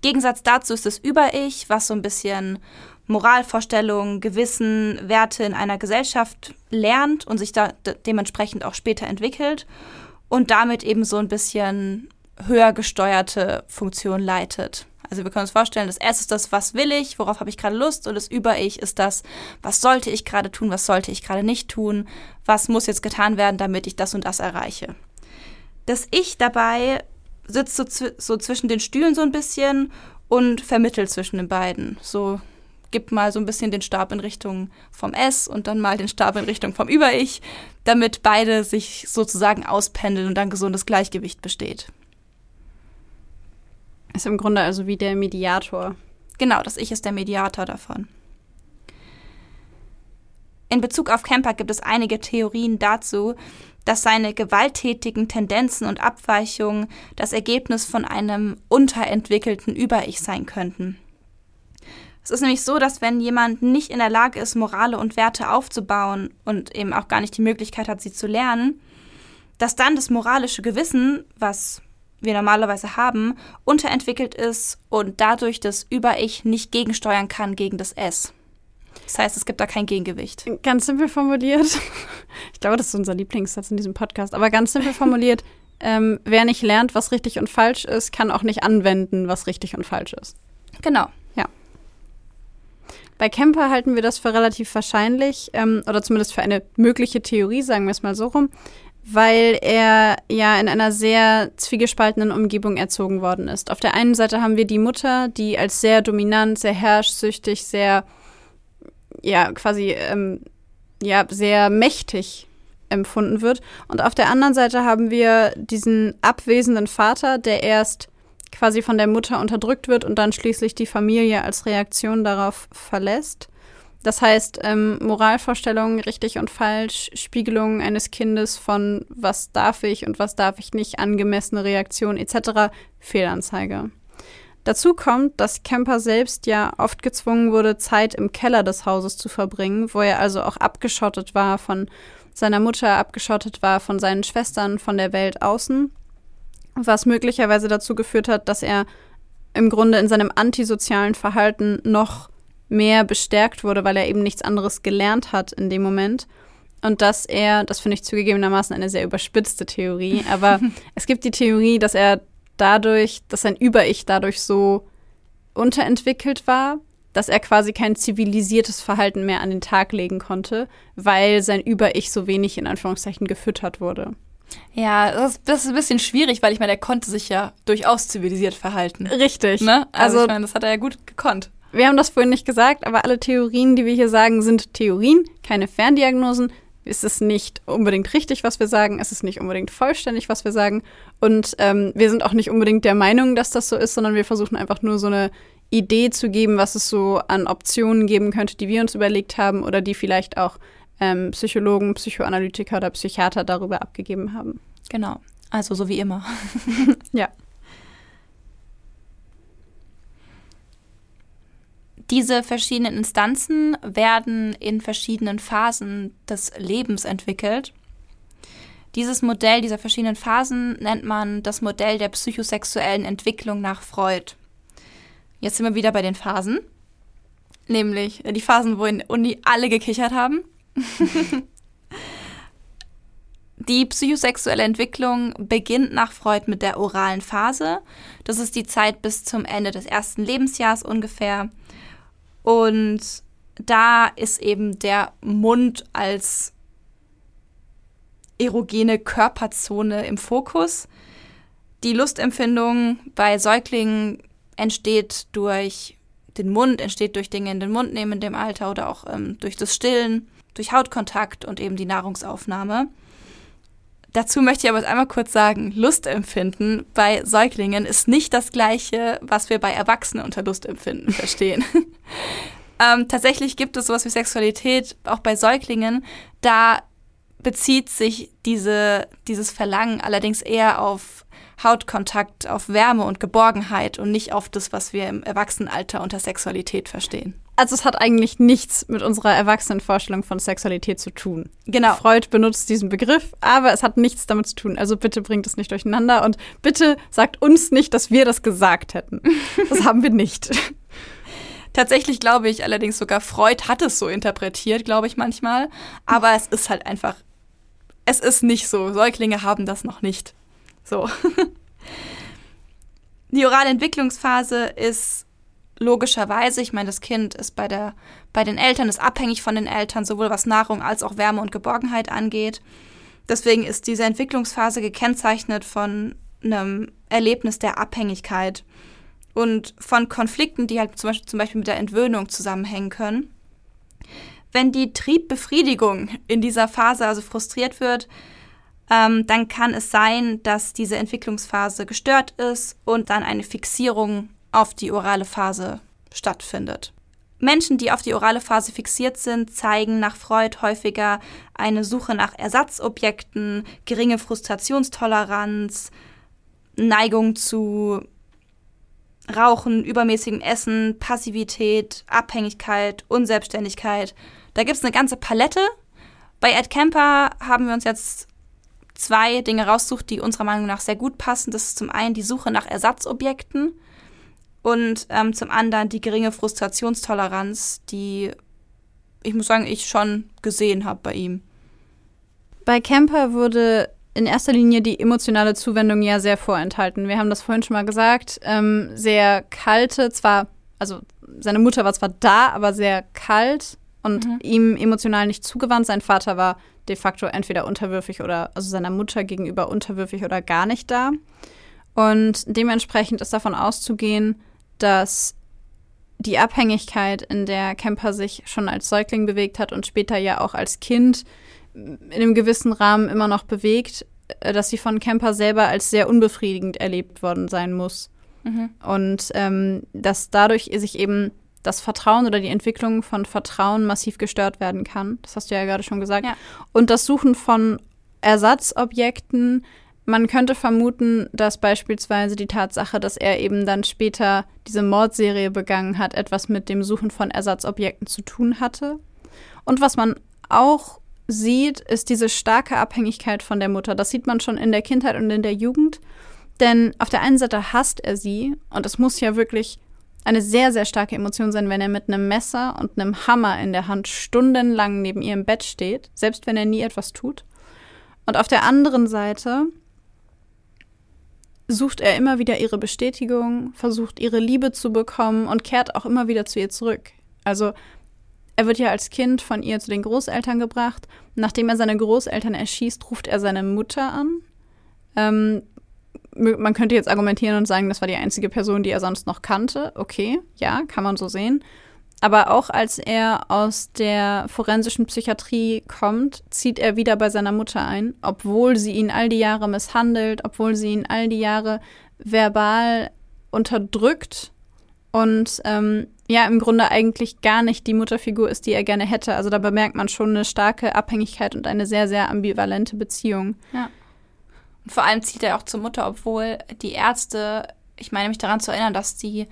Gegensatz dazu ist das Über-Ich, was so ein bisschen Moralvorstellungen, Gewissen, Werte in einer Gesellschaft lernt und sich da dementsprechend auch später entwickelt und damit eben so ein bisschen höher gesteuerte Funktion leitet. Also wir können uns vorstellen, das S ist das, was will ich, worauf habe ich gerade Lust und das Über-Ich ist das, was sollte ich gerade tun, was sollte ich gerade nicht tun, was muss jetzt getan werden, damit ich das und das erreiche. Das Ich dabei sitzt so, so zwischen den Stühlen so ein bisschen und vermittelt zwischen den beiden. So gibt mal so ein bisschen den Stab in Richtung vom S und dann mal den Stab in Richtung vom Über-Ich, damit beide sich sozusagen auspendeln und dann gesundes Gleichgewicht besteht. Ist im Grunde also wie der Mediator. Genau, das Ich ist der Mediator davon. In Bezug auf Kemper gibt es einige Theorien dazu, dass seine gewalttätigen Tendenzen und Abweichungen das Ergebnis von einem unterentwickelten Über-Ich sein könnten. Es ist nämlich so, dass wenn jemand nicht in der Lage ist, Morale und Werte aufzubauen und eben auch gar nicht die Möglichkeit hat, sie zu lernen, dass dann das moralische Gewissen, was wir normalerweise haben, unterentwickelt ist und dadurch das Über-Ich nicht gegensteuern kann gegen das S. Das heißt, es gibt da kein Gegengewicht. Ganz simpel formuliert, ich glaube, das ist unser Lieblingssatz in diesem Podcast, aber ganz simpel formuliert, ähm, wer nicht lernt, was richtig und falsch ist, kann auch nicht anwenden, was richtig und falsch ist. Genau. Bei Kemper halten wir das für relativ wahrscheinlich, ähm, oder zumindest für eine mögliche Theorie, sagen wir es mal so rum, weil er ja in einer sehr zwiegespaltenen Umgebung erzogen worden ist. Auf der einen Seite haben wir die Mutter, die als sehr dominant, sehr herrschsüchtig, sehr, ja, quasi, ähm, ja, sehr mächtig empfunden wird. Und auf der anderen Seite haben wir diesen abwesenden Vater, der erst quasi von der Mutter unterdrückt wird und dann schließlich die Familie als Reaktion darauf verlässt. Das heißt, ähm, Moralvorstellungen, richtig und falsch, Spiegelungen eines Kindes von was darf ich und was darf ich nicht, angemessene Reaktion etc. Fehlanzeige. Dazu kommt, dass Kemper selbst ja oft gezwungen wurde, Zeit im Keller des Hauses zu verbringen, wo er also auch abgeschottet war von seiner Mutter, abgeschottet war von seinen Schwestern, von der Welt außen, was möglicherweise dazu geführt hat, dass er im Grunde in seinem antisozialen Verhalten noch mehr bestärkt wurde, weil er eben nichts anderes gelernt hat in dem Moment. Und dass er, das finde ich zugegebenermaßen eine sehr überspitzte Theorie, aber es gibt die Theorie, dass er dadurch, dass sein Über-Ich dadurch so unterentwickelt war, dass er quasi kein zivilisiertes Verhalten mehr an den Tag legen konnte, weil sein Über-Ich so wenig in Anführungszeichen gefüttert wurde. Ja, das, das, ist ein bisschen schwierig, weil ich meine, er konnte sich ja durchaus zivilisiert verhalten. Richtig. Ne? Also, also ich meine, das hat er ja gut gekonnt. Wir haben das vorhin nicht gesagt, aber alle Theorien, die wir hier sagen, sind Theorien, keine Ferndiagnosen. Es ist nicht unbedingt richtig, was wir sagen. Es ist nicht unbedingt vollständig, was wir sagen. Und ähm, wir sind auch nicht unbedingt der Meinung, dass das so ist, sondern wir versuchen einfach nur so eine Idee zu geben, was es so an Optionen geben könnte, die wir uns überlegt haben oder die vielleicht auch ähm, Psychologen, Psychoanalytiker oder Psychiater darüber abgegeben haben. Genau. Also so wie immer. ja. Diese verschiedenen Instanzen werden in verschiedenen Phasen des Lebens entwickelt. Dieses Modell dieser verschiedenen Phasen nennt man das Modell der psychosexuellen Entwicklung nach Freud. Jetzt sind wir wieder bei den Phasen, nämlich die Phasen, wo in Uni alle gekichert haben. Die psychosexuelle Entwicklung beginnt nach Freud mit der oralen Phase. Das ist die Zeit bis zum Ende des ersten Lebensjahres ungefähr. Und da ist eben der Mund als erogene Körperzone im Fokus. Die Lustempfindung bei Säuglingen entsteht durch den Mund, entsteht durch Dinge in den Mund nehmen in dem Alter oder auch ähm, durch das Stillen, durch Hautkontakt und eben die Nahrungsaufnahme. Dazu möchte ich aber einmal kurz sagen, Lustempfinden bei Säuglingen ist nicht das gleiche, was wir bei Erwachsenen unter Lustempfinden verstehen. ähm, tatsächlich gibt es sowas wie Sexualität auch bei Säuglingen. Da bezieht sich diese, dieses Verlangen allerdings eher auf Hautkontakt, auf Wärme und Geborgenheit und nicht auf das, was wir im Erwachsenenalter unter Sexualität verstehen. Also es hat eigentlich nichts mit unserer Erwachsenenvorstellung von Sexualität zu tun. Genau. Freud benutzt diesen Begriff, aber es hat nichts damit zu tun. Also bitte bringt es nicht durcheinander und bitte sagt uns nicht, dass wir das gesagt hätten. Das haben wir nicht. Tatsächlich glaube ich allerdings sogar, Freud hat es so interpretiert, glaube ich manchmal. Aber es ist halt einfach, es ist nicht so. Säuglinge haben das noch nicht. So. Die orale Entwicklungsphase ist logischerweise, ich meine, das Kind ist bei, der, bei den Eltern, ist abhängig von den Eltern, sowohl was Nahrung als auch Wärme und Geborgenheit angeht. Deswegen ist diese Entwicklungsphase gekennzeichnet von einem Erlebnis der Abhängigkeit und von Konflikten, die halt zum Beispiel, zum Beispiel mit der Entwöhnung zusammenhängen können. Wenn die Triebbefriedigung in dieser Phase also frustriert wird, ähm, dann kann es sein, dass diese Entwicklungsphase gestört ist und dann eine Fixierung auf die orale Phase stattfindet. Menschen, die auf die orale Phase fixiert sind, zeigen nach Freud häufiger eine Suche nach Ersatzobjekten, geringe Frustrationstoleranz, Neigung zu Rauchen, übermäßigem Essen, Passivität, Abhängigkeit, Unselbstständigkeit. Da gibt es eine ganze Palette. Bei Ed Kemper haben wir uns jetzt zwei Dinge raussucht, die unserer Meinung nach sehr gut passen. Das ist zum einen die Suche nach Ersatzobjekten und ähm, zum anderen die geringe Frustrationstoleranz, die ich muss sagen, ich schon gesehen habe bei ihm. Bei Kemper wurde in erster Linie die emotionale Zuwendung ja sehr vorenthalten. Wir haben das vorhin schon mal gesagt. Ähm, sehr kalte, zwar, also seine Mutter war zwar da, aber sehr kalt und mhm. ihm emotional nicht zugewandt. Sein Vater war de facto entweder unterwürfig oder, also seiner Mutter gegenüber unterwürfig oder gar nicht da. Und dementsprechend ist davon auszugehen, dass die Abhängigkeit, in der Kemper sich schon als Säugling bewegt hat und später ja auch als Kind, in einem gewissen Rahmen immer noch bewegt, äh, dass sie von Kemper selber als sehr unbefriedigend erlebt worden sein muss. Mhm. Und ähm, dass dadurch sich eben das Vertrauen oder die Entwicklung von Vertrauen massiv gestört werden kann. Das hast du ja gerade schon gesagt. Ja. Und das Suchen von Ersatzobjekten. Man könnte vermuten, dass beispielsweise die Tatsache, dass er eben dann später diese Mordserie begangen hat, etwas mit dem Suchen von Ersatzobjekten zu tun hatte. Und was man auch sieht, ist diese starke Abhängigkeit von der Mutter. Das sieht man schon in der Kindheit und in der Jugend. Denn auf der einen Seite hasst er sie und es muss ja wirklich eine sehr, sehr starke Emotion sein, wenn er mit einem Messer und einem Hammer in der Hand stundenlang neben ihr im Bett steht, selbst wenn er nie etwas tut. Und auf der anderen Seite sucht er immer wieder ihre Bestätigung, versucht ihre Liebe zu bekommen und kehrt auch immer wieder zu ihr zurück. Also er wird ja als Kind von ihr zu den Großeltern gebracht. Nachdem er seine Großeltern erschießt, ruft er seine Mutter an. Ähm, man könnte jetzt argumentieren und sagen, das war die einzige Person, die er sonst noch kannte. Okay, ja, kann man so sehen. Aber auch als er aus der forensischen Psychiatrie kommt, zieht er wieder bei seiner Mutter ein, obwohl sie ihn all die Jahre misshandelt, obwohl sie ihn all die Jahre verbal unterdrückt und ähm, ja, im Grunde eigentlich gar nicht die Mutterfigur ist, die er gerne hätte. Also da bemerkt man schon eine starke Abhängigkeit und eine sehr, sehr ambivalente Beziehung. Ja. Und vor allem zieht er auch zur Mutter, obwohl die Ärzte, ich meine mich daran zu erinnern, dass die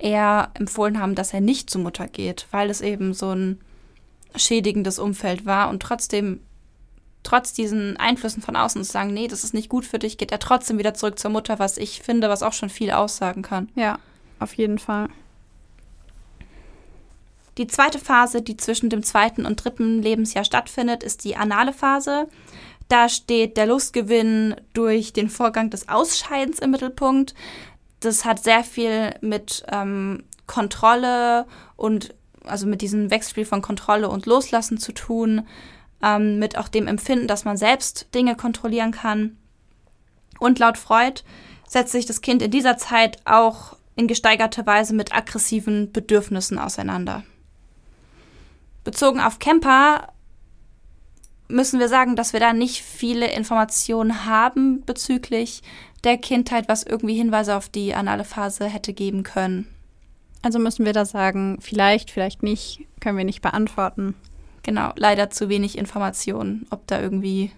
eher empfohlen haben, dass er nicht zur Mutter geht, weil es eben so ein schädigendes Umfeld war und trotzdem trotz diesen Einflüssen von außen zu sagen, nee, das ist nicht gut für dich, geht er trotzdem wieder zurück zur Mutter, was ich finde, was auch schon viel aussagen kann. Ja, auf jeden Fall. Die zweite Phase, die zwischen dem zweiten und dritten Lebensjahr stattfindet, ist die anale Phase. Da steht der Lustgewinn durch den Vorgang des Ausscheidens im Mittelpunkt. Das hat sehr viel mit ähm, Kontrolle und also mit diesem Wechselspiel von Kontrolle und Loslassen zu tun, ähm, mit auch dem Empfinden, dass man selbst Dinge kontrollieren kann. Und laut Freud setzt sich das Kind in dieser Zeit auch in gesteigerter Weise mit aggressiven Bedürfnissen auseinander. Bezogen auf Camper müssen wir sagen, dass wir da nicht viele Informationen haben bezüglich der Kindheit, was irgendwie Hinweise auf die anale Phase hätte geben können. Also müssen wir da sagen, vielleicht, vielleicht nicht, können wir nicht beantworten. Genau, leider zu wenig Informationen, ob da irgendwie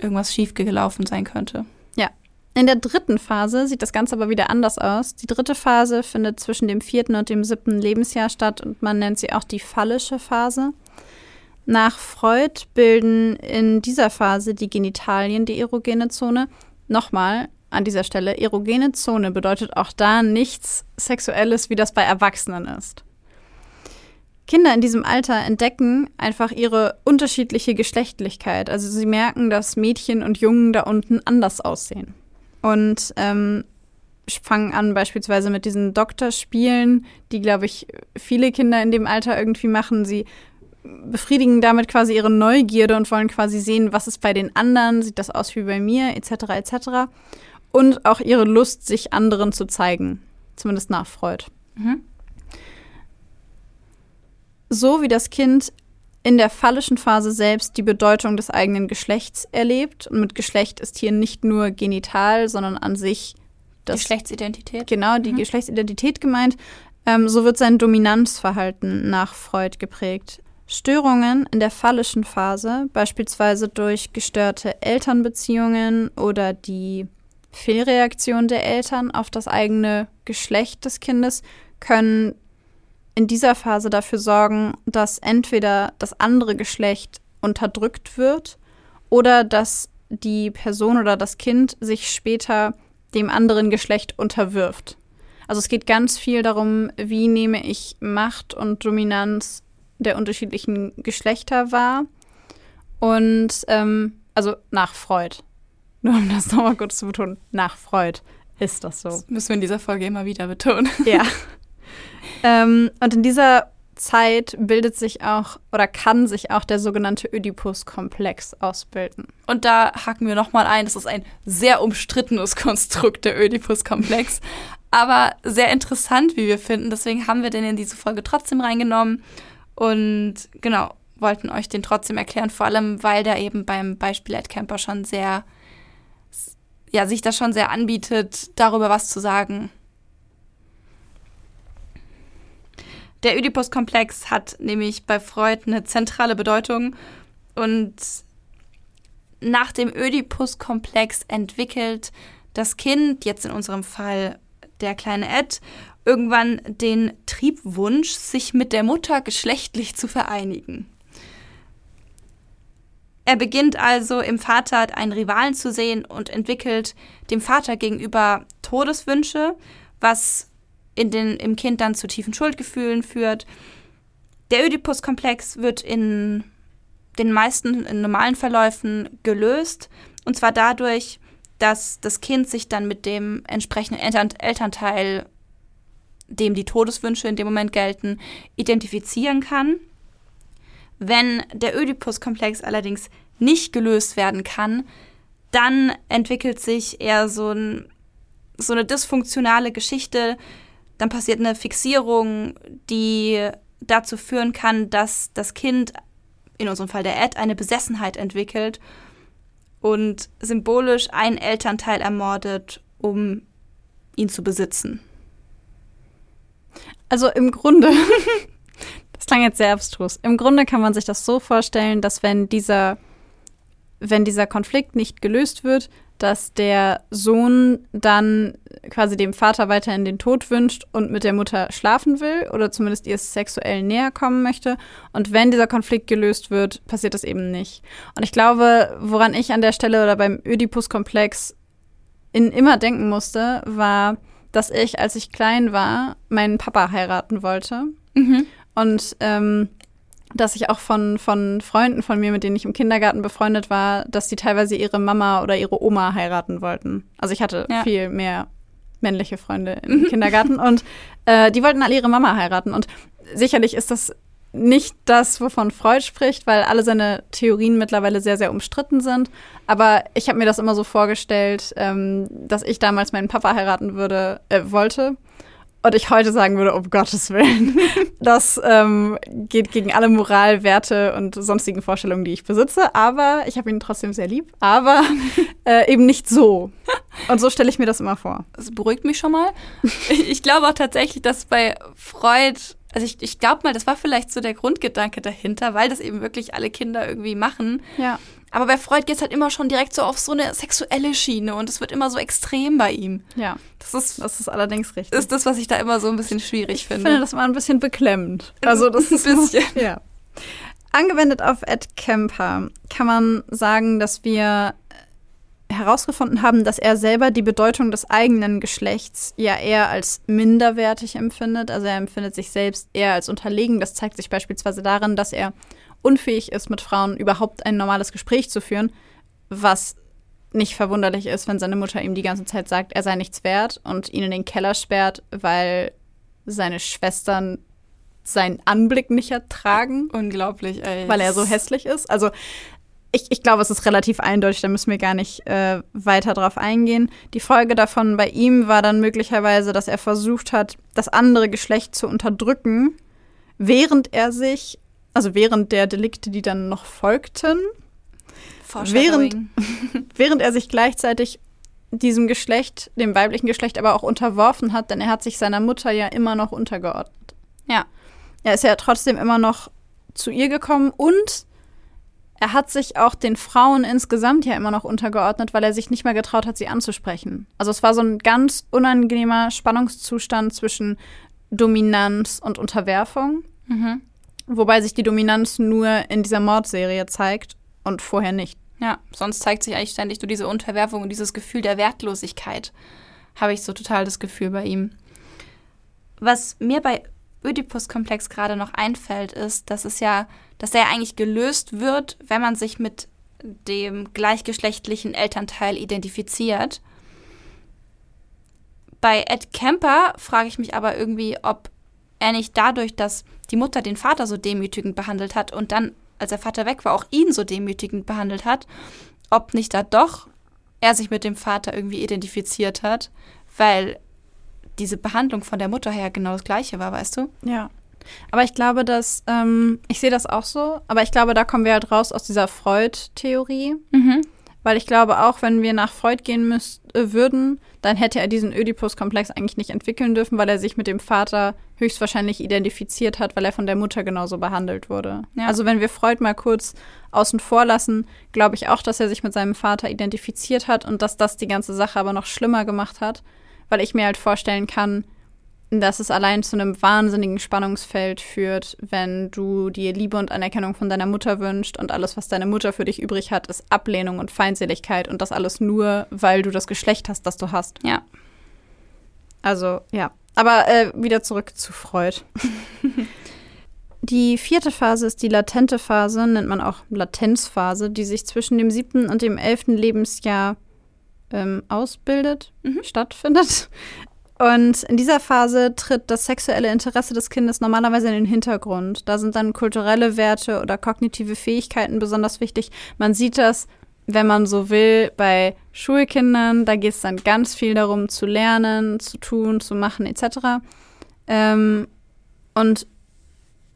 irgendwas schiefgelaufen sein könnte. In der dritten Phase sieht das Ganze aber wieder anders aus. Die dritte Phase findet zwischen dem vierten und dem siebten Lebensjahr statt und man nennt sie auch die phallische Phase. Nach Freud bilden in dieser Phase die Genitalien die erogene Zone. Nochmal an dieser Stelle, erogene Zone bedeutet auch da nichts Sexuelles, wie das bei Erwachsenen ist. Kinder in diesem Alter entdecken einfach ihre unterschiedliche Geschlechtlichkeit. Also sie merken, dass Mädchen und Jungen da unten anders aussehen. Und ähm, fangen an beispielsweise mit diesen Doktorspielen, die, glaube ich, viele Kinder in dem Alter irgendwie machen. Sie befriedigen damit quasi ihre Neugierde und wollen quasi sehen, was ist bei den anderen, sieht das aus wie bei mir, etc., etc. Und auch ihre Lust, sich anderen zu zeigen, zumindest nach Freud. Mhm. So wie das Kind in der phallischen Phase selbst die Bedeutung des eigenen Geschlechts erlebt. Und mit Geschlecht ist hier nicht nur genital, sondern an sich das. Geschlechtsidentität. Genau, die mhm. Geschlechtsidentität gemeint. Ähm, so wird sein Dominanzverhalten nach Freud geprägt. Störungen in der phallischen Phase, beispielsweise durch gestörte Elternbeziehungen oder die Fehlreaktion der Eltern auf das eigene Geschlecht des Kindes, können in dieser Phase dafür sorgen, dass entweder das andere Geschlecht unterdrückt wird oder dass die Person oder das Kind sich später dem anderen Geschlecht unterwirft. Also es geht ganz viel darum, wie nehme ich Macht und Dominanz der unterschiedlichen Geschlechter wahr. Und ähm, also nach Freud. Nur um das nochmal kurz zu betonen, nach Freud ist das so. Das müssen wir in dieser Folge immer wieder betonen. Ja. ähm, und in dieser Zeit bildet sich auch oder kann sich auch der sogenannte Oedipus-Komplex ausbilden. Und da haken wir nochmal ein, das ist ein sehr umstrittenes Konstrukt, der Oedipus-Komplex. Aber sehr interessant, wie wir finden. Deswegen haben wir den in diese Folge trotzdem reingenommen. Und genau, wollten euch den trotzdem erklären, vor allem weil der eben beim Beispiel Ed Camper schon sehr, ja, sich das schon sehr anbietet, darüber was zu sagen. Der Oedipus-Komplex hat nämlich bei Freud eine zentrale Bedeutung und nach dem Oedipus-Komplex entwickelt das Kind, jetzt in unserem Fall der kleine Ed, irgendwann den Triebwunsch, sich mit der Mutter geschlechtlich zu vereinigen. Er beginnt also im Vater einen Rivalen zu sehen und entwickelt dem Vater gegenüber Todeswünsche, was in den, im Kind dann zu tiefen Schuldgefühlen führt. Der Oedipus-Komplex wird in den meisten in normalen Verläufen gelöst. Und zwar dadurch, dass das Kind sich dann mit dem entsprechenden Eltern Elternteil, dem die Todeswünsche in dem Moment gelten, identifizieren kann. Wenn der Oedipus-Komplex allerdings nicht gelöst werden kann, dann entwickelt sich eher so, ein, so eine dysfunktionale Geschichte, dann passiert eine Fixierung, die dazu führen kann, dass das Kind, in unserem Fall der Ed, eine Besessenheit entwickelt und symbolisch einen Elternteil ermordet, um ihn zu besitzen. Also im Grunde, das klang jetzt sehr abstrus, im Grunde kann man sich das so vorstellen, dass wenn dieser, wenn dieser Konflikt nicht gelöst wird, dass der Sohn dann quasi dem Vater weiterhin den Tod wünscht und mit der Mutter schlafen will oder zumindest ihr sexuell näher kommen möchte. Und wenn dieser Konflikt gelöst wird, passiert das eben nicht. Und ich glaube, woran ich an der Stelle oder beim Oedipus-Komplex in immer denken musste, war, dass ich, als ich klein war, meinen Papa heiraten wollte. Mhm. Und ähm, dass ich auch von, von Freunden von mir, mit denen ich im Kindergarten befreundet war, dass die teilweise ihre Mama oder ihre Oma heiraten wollten. Also ich hatte ja. viel mehr männliche Freunde im Kindergarten und äh, die wollten alle ihre Mama heiraten. Und sicherlich ist das nicht das, wovon Freud spricht, weil alle seine Theorien mittlerweile sehr, sehr umstritten sind. Aber ich habe mir das immer so vorgestellt, ähm, dass ich damals meinen Papa heiraten würde, äh, wollte und ich heute sagen würde, um Gottes Willen, das ähm, geht gegen alle Moralwerte und sonstigen Vorstellungen, die ich besitze. Aber ich habe ihn trotzdem sehr lieb. Aber äh, eben nicht so. Und so stelle ich mir das immer vor. Das beruhigt mich schon mal. Ich glaube auch tatsächlich, dass bei Freud, also ich, ich glaube mal, das war vielleicht so der Grundgedanke dahinter, weil das eben wirklich alle Kinder irgendwie machen. Ja. Aber bei Freud geht es halt immer schon direkt so auf so eine sexuelle Schiene und es wird immer so extrem bei ihm. Ja, das ist, das ist allerdings richtig. Ist das, was ich da immer so ein bisschen schwierig ich finde. Ich finde das mal ein bisschen beklemmend. Also das ist ein bisschen. ja. Angewendet auf Ed Kemper kann man sagen, dass wir herausgefunden haben, dass er selber die Bedeutung des eigenen Geschlechts ja eher als minderwertig empfindet. Also er empfindet sich selbst eher als unterlegen. Das zeigt sich beispielsweise darin, dass er unfähig ist, mit Frauen überhaupt ein normales Gespräch zu führen, was nicht verwunderlich ist, wenn seine Mutter ihm die ganze Zeit sagt, er sei nichts wert und ihn in den Keller sperrt, weil seine Schwestern seinen Anblick nicht ertragen. Unglaublich, ey. Weil er so hässlich ist. Also ich, ich glaube, es ist relativ eindeutig, da müssen wir gar nicht äh, weiter drauf eingehen. Die Folge davon bei ihm war dann möglicherweise, dass er versucht hat, das andere Geschlecht zu unterdrücken, während er sich, also während der Delikte, die dann noch folgten, während, während er sich gleichzeitig diesem Geschlecht, dem weiblichen Geschlecht, aber auch unterworfen hat, denn er hat sich seiner Mutter ja immer noch untergeordnet. Ja. Er ist ja trotzdem immer noch zu ihr gekommen und er hat sich auch den Frauen insgesamt ja immer noch untergeordnet, weil er sich nicht mehr getraut hat, sie anzusprechen. Also es war so ein ganz unangenehmer Spannungszustand zwischen Dominanz und Unterwerfung. Mhm. Wobei sich die Dominanz nur in dieser Mordserie zeigt und vorher nicht. Ja, sonst zeigt sich eigentlich ständig nur diese Unterwerfung und dieses Gefühl der Wertlosigkeit. Habe ich so total das Gefühl bei ihm. Was mir bei Oedipus-Komplex gerade noch einfällt, ist, dass es ja, dass er eigentlich gelöst wird, wenn man sich mit dem gleichgeschlechtlichen Elternteil identifiziert. Bei Ed Kemper frage ich mich aber irgendwie, ob er nicht dadurch, dass die Mutter den Vater so demütigend behandelt hat und dann, als der Vater weg war, auch ihn so demütigend behandelt hat, ob nicht da doch er sich mit dem Vater irgendwie identifiziert hat, weil diese Behandlung von der Mutter her genau das gleiche war, weißt du? Ja. Aber ich glaube, dass, ähm, ich sehe das auch so, aber ich glaube, da kommen wir halt raus aus dieser Freud-Theorie. Mhm. Weil ich glaube, auch wenn wir nach Freud gehen müsst, äh, würden, dann hätte er diesen Oedipus-Komplex eigentlich nicht entwickeln dürfen, weil er sich mit dem Vater höchstwahrscheinlich identifiziert hat, weil er von der Mutter genauso behandelt wurde. Ja. Also wenn wir Freud mal kurz außen vor lassen, glaube ich auch, dass er sich mit seinem Vater identifiziert hat und dass das die ganze Sache aber noch schlimmer gemacht hat, weil ich mir halt vorstellen kann, dass es allein zu einem wahnsinnigen Spannungsfeld führt, wenn du dir Liebe und Anerkennung von deiner Mutter wünschst und alles, was deine Mutter für dich übrig hat, ist Ablehnung und Feindseligkeit und das alles nur, weil du das Geschlecht hast, das du hast. Ja. Also, ja. Aber äh, wieder zurück zu Freud. die vierte Phase ist die latente Phase, nennt man auch Latenzphase, die sich zwischen dem siebten und dem elften Lebensjahr ähm, ausbildet, Mhm. stattfindet. Und in dieser Phase tritt das sexuelle Interesse des Kindes normalerweise in den Hintergrund. Da sind dann kulturelle Werte oder kognitive Fähigkeiten besonders wichtig. Man sieht das, wenn man so will, bei Schulkindern. Da geht es dann ganz viel darum, zu lernen, zu tun, zu machen, etc. Ähm, und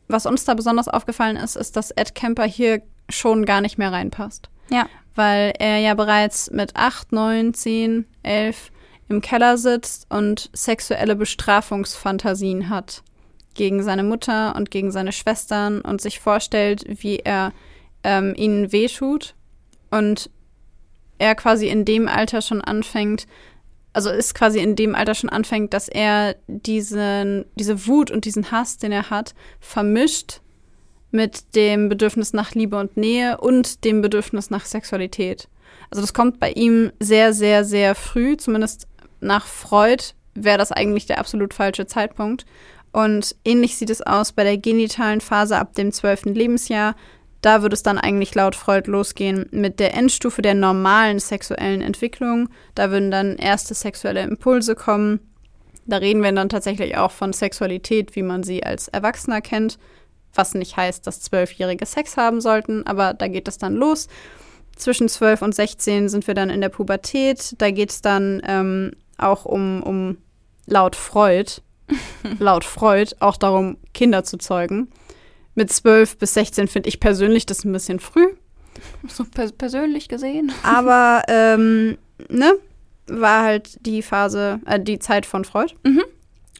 was uns da besonders aufgefallen ist, ist, dass Ed Kemper hier schon gar nicht mehr reinpasst Ja. Weil er ja bereits mit 8, 9, 10, 11 im Keller sitzt und sexuelle Bestrafungsfantasien hat gegen seine Mutter und gegen seine Schwestern und sich vorstellt, wie er ähm, ihnen wehtut und er quasi in dem Alter schon anfängt, also ist quasi in dem Alter schon anfängt, dass er diesen, diese Wut und diesen Hass, den er hat, vermischt mit dem Bedürfnis nach Liebe und Nähe und dem Bedürfnis nach Sexualität. Also das kommt bei ihm sehr, sehr, sehr früh, zumindest nach Freud wäre das eigentlich der absolut falsche Zeitpunkt. Und ähnlich sieht es aus bei der genitalen Phase ab dem 12. Lebensjahr. Da würde es dann eigentlich laut Freud losgehen mit der Endstufe der normalen sexuellen Entwicklung. Da würden dann erste sexuelle Impulse kommen. Da reden wir dann tatsächlich auch von Sexualität, wie man sie als Erwachsener kennt was nicht heißt, dass Zwölfjährige Sex haben sollten, aber da geht es dann los. Zwischen 12 und 16 sind wir dann in der Pubertät. Da geht es dann ähm, auch um, um laut Freud, laut Freud auch darum, Kinder zu zeugen. Mit 12 bis 16 finde ich persönlich das ein bisschen früh. So pers persönlich gesehen. Aber ähm, ne, war halt die Phase, äh, die Zeit von Freud. Mhm.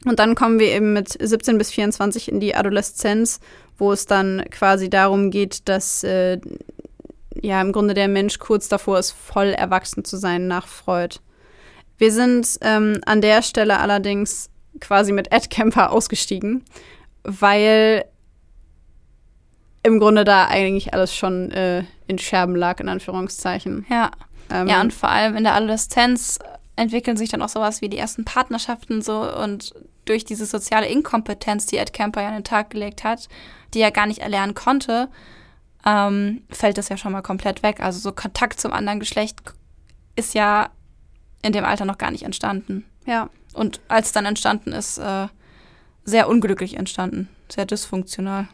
Und dann kommen wir eben mit 17 bis 24 in die Adoleszenz, wo es dann quasi darum geht, dass äh, ja im Grunde der Mensch kurz davor ist, voll erwachsen zu sein nach Freud. Wir sind ähm, an der Stelle allerdings quasi mit Ed Kemper ausgestiegen, weil im Grunde da eigentlich alles schon äh, in Scherben lag, in Anführungszeichen. Ja. Ähm, Ja, und vor allem in der Adoleszenz entwickeln sich dann auch sowas wie die ersten Partnerschaften so und durch diese soziale Inkompetenz, die Ed Kemper ja an den Tag gelegt hat, die er gar nicht erlernen konnte, ähm, fällt das ja schon mal komplett weg. Also so Kontakt zum anderen Geschlecht ist ja in dem Alter noch gar nicht entstanden. Ja. Und als es dann entstanden ist, äh, sehr unglücklich entstanden, sehr dysfunktional.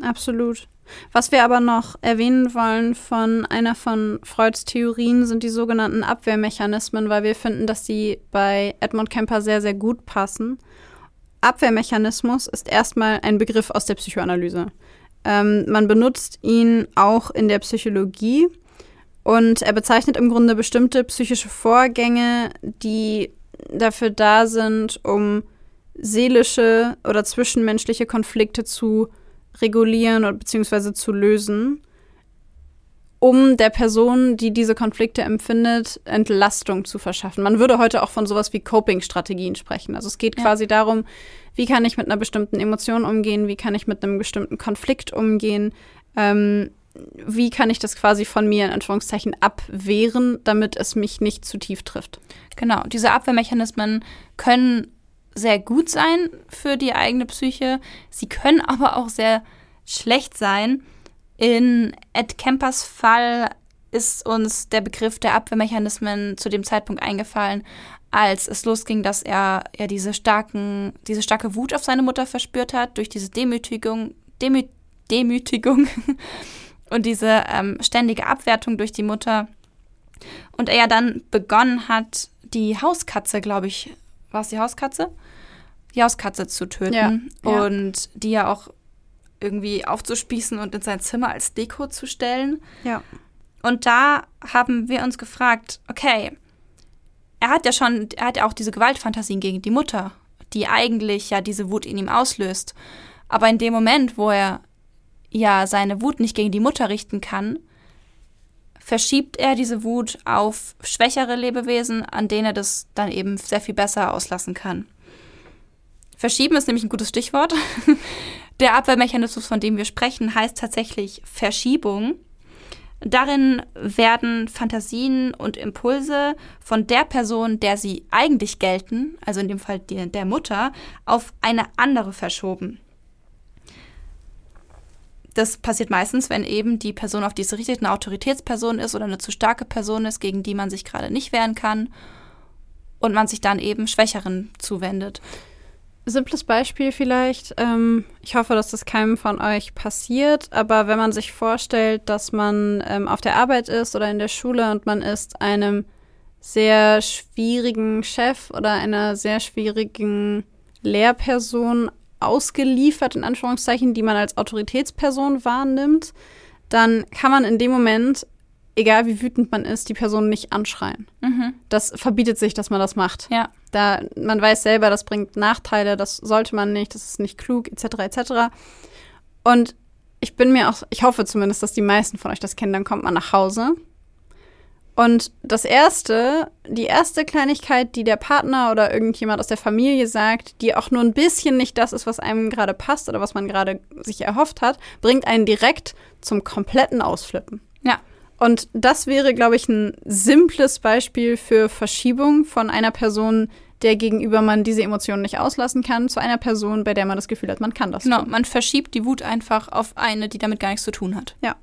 Absolut. Was wir aber noch erwähnen wollen von einer von Freuds Theorien sind die sogenannten Abwehrmechanismen, weil wir finden, dass die bei Edmund Kemper sehr, sehr gut passen. Abwehrmechanismus ist erstmal ein Begriff aus der Psychoanalyse. Ähm, man benutzt ihn auch in der Psychologie und er bezeichnet im Grunde bestimmte psychische Vorgänge, die dafür da sind, um seelische oder zwischenmenschliche Konflikte zu regulieren oder beziehungsweise zu lösen, um der Person, die diese Konflikte empfindet, Entlastung zu verschaffen. Man würde heute auch von sowas wie Coping-Strategien sprechen. Also es geht Ja. quasi darum, wie kann ich mit einer bestimmten Emotion umgehen, wie kann ich mit einem bestimmten Konflikt umgehen, ähm, wie kann ich das quasi von mir in Anführungszeichen abwehren, damit es mich nicht zu tief trifft. Genau, diese Abwehrmechanismen können sehr gut sein für die eigene Psyche. Sie können aber auch sehr schlecht sein. In Ed Kempers Fall ist uns der Begriff der Abwehrmechanismen zu dem Zeitpunkt eingefallen, als es losging, dass er ja diese starken, diese starke Wut auf seine Mutter verspürt hat durch diese Demütigung, Demü Demütigung und diese ähm, ständige Abwertung durch die Mutter. Und er ja dann begonnen hat, die Hauskatze, glaube ich, war es die Hauskatze? Die Hauskatze zu töten. Ja, ja. Und die ja auch irgendwie aufzuspießen und in sein Zimmer als Deko zu stellen. Ja. Und da haben wir uns gefragt, okay, er hat ja schon, er hat ja auch diese Gewaltfantasien gegen die Mutter, die eigentlich ja diese Wut in ihm auslöst. Aber in dem Moment, wo er ja seine Wut nicht gegen die Mutter richten kann, verschiebt er diese Wut auf schwächere Lebewesen, an denen er das dann eben sehr viel besser auslassen kann. Verschieben ist nämlich ein gutes Stichwort. Der Abwehrmechanismus, von dem wir sprechen, heißt tatsächlich Verschiebung. Darin werden Fantasien und Impulse von der Person, der sie eigentlich gelten, also in dem Fall die, der Mutter, auf eine andere verschoben. Das passiert meistens, wenn eben die Person, auf die es richtet, eine Autoritätsperson ist oder eine zu starke Person ist, gegen die man sich gerade nicht wehren kann und man sich dann eben Schwächeren zuwendet. Simples Beispiel vielleicht. Ähm, ich hoffe, dass das keinem von euch passiert. Aber wenn man sich vorstellt, dass man ähm, auf der Arbeit ist oder in der Schule und man ist einem sehr schwierigen Chef oder einer sehr schwierigen Lehrperson ausgeliefert, in Anführungszeichen, die man als Autoritätsperson wahrnimmt, dann kann man in dem Moment, egal wie wütend man ist, die Person nicht anschreien. Mhm. Das verbietet sich, dass man das macht. Ja. Da man weiß selber, das bringt Nachteile, das sollte man nicht, das ist nicht klug, etc. etc. Und ich bin mir auch, ich hoffe zumindest, dass die meisten von euch das kennen, dann kommt man nach Hause. Und das erste, die erste Kleinigkeit, die der Partner oder irgendjemand aus der Familie sagt, die auch nur ein bisschen nicht das ist, was einem gerade passt oder was man gerade sich erhofft hat, bringt einen direkt zum kompletten Ausflippen. Ja. Und das wäre, glaube ich, ein simples Beispiel für Verschiebung von einer Person, der gegenüber man diese Emotionen nicht auslassen kann, zu einer Person, bei der man das Gefühl hat, man kann das. Genau, tun. man verschiebt die Wut einfach auf eine, die damit gar nichts zu tun hat. Ja.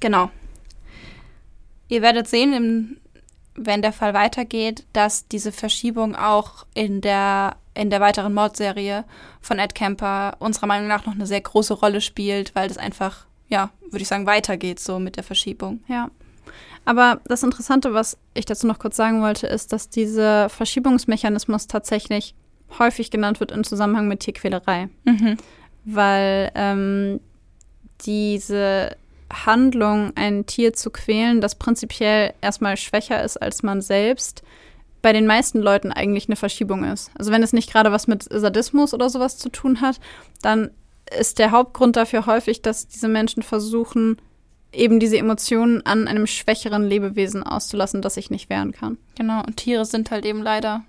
Genau. Ihr werdet sehen, im, wenn der Fall weitergeht, dass diese Verschiebung auch in der, in der weiteren Mordserie von Ed Kemper unserer Meinung nach noch eine sehr große Rolle spielt, weil das einfach, ja, würde ich sagen, weitergeht so mit der Verschiebung. Ja. Aber das Interessante, was ich dazu noch kurz sagen wollte, ist, dass dieser Verschiebungsmechanismus tatsächlich häufig genannt wird im Zusammenhang mit Tierquälerei. Mhm. weil ähm, diese Handlung, ein Tier zu quälen, das prinzipiell erstmal schwächer ist als man selbst, bei den meisten Leuten eigentlich eine Verschiebung ist. Also wenn es nicht gerade was mit Sadismus oder sowas zu tun hat, dann ist der Hauptgrund dafür häufig, dass diese Menschen versuchen, eben diese Emotionen an einem schwächeren Lebewesen auszulassen, das sich nicht wehren kann. Genau, und Tiere sind halt eben leider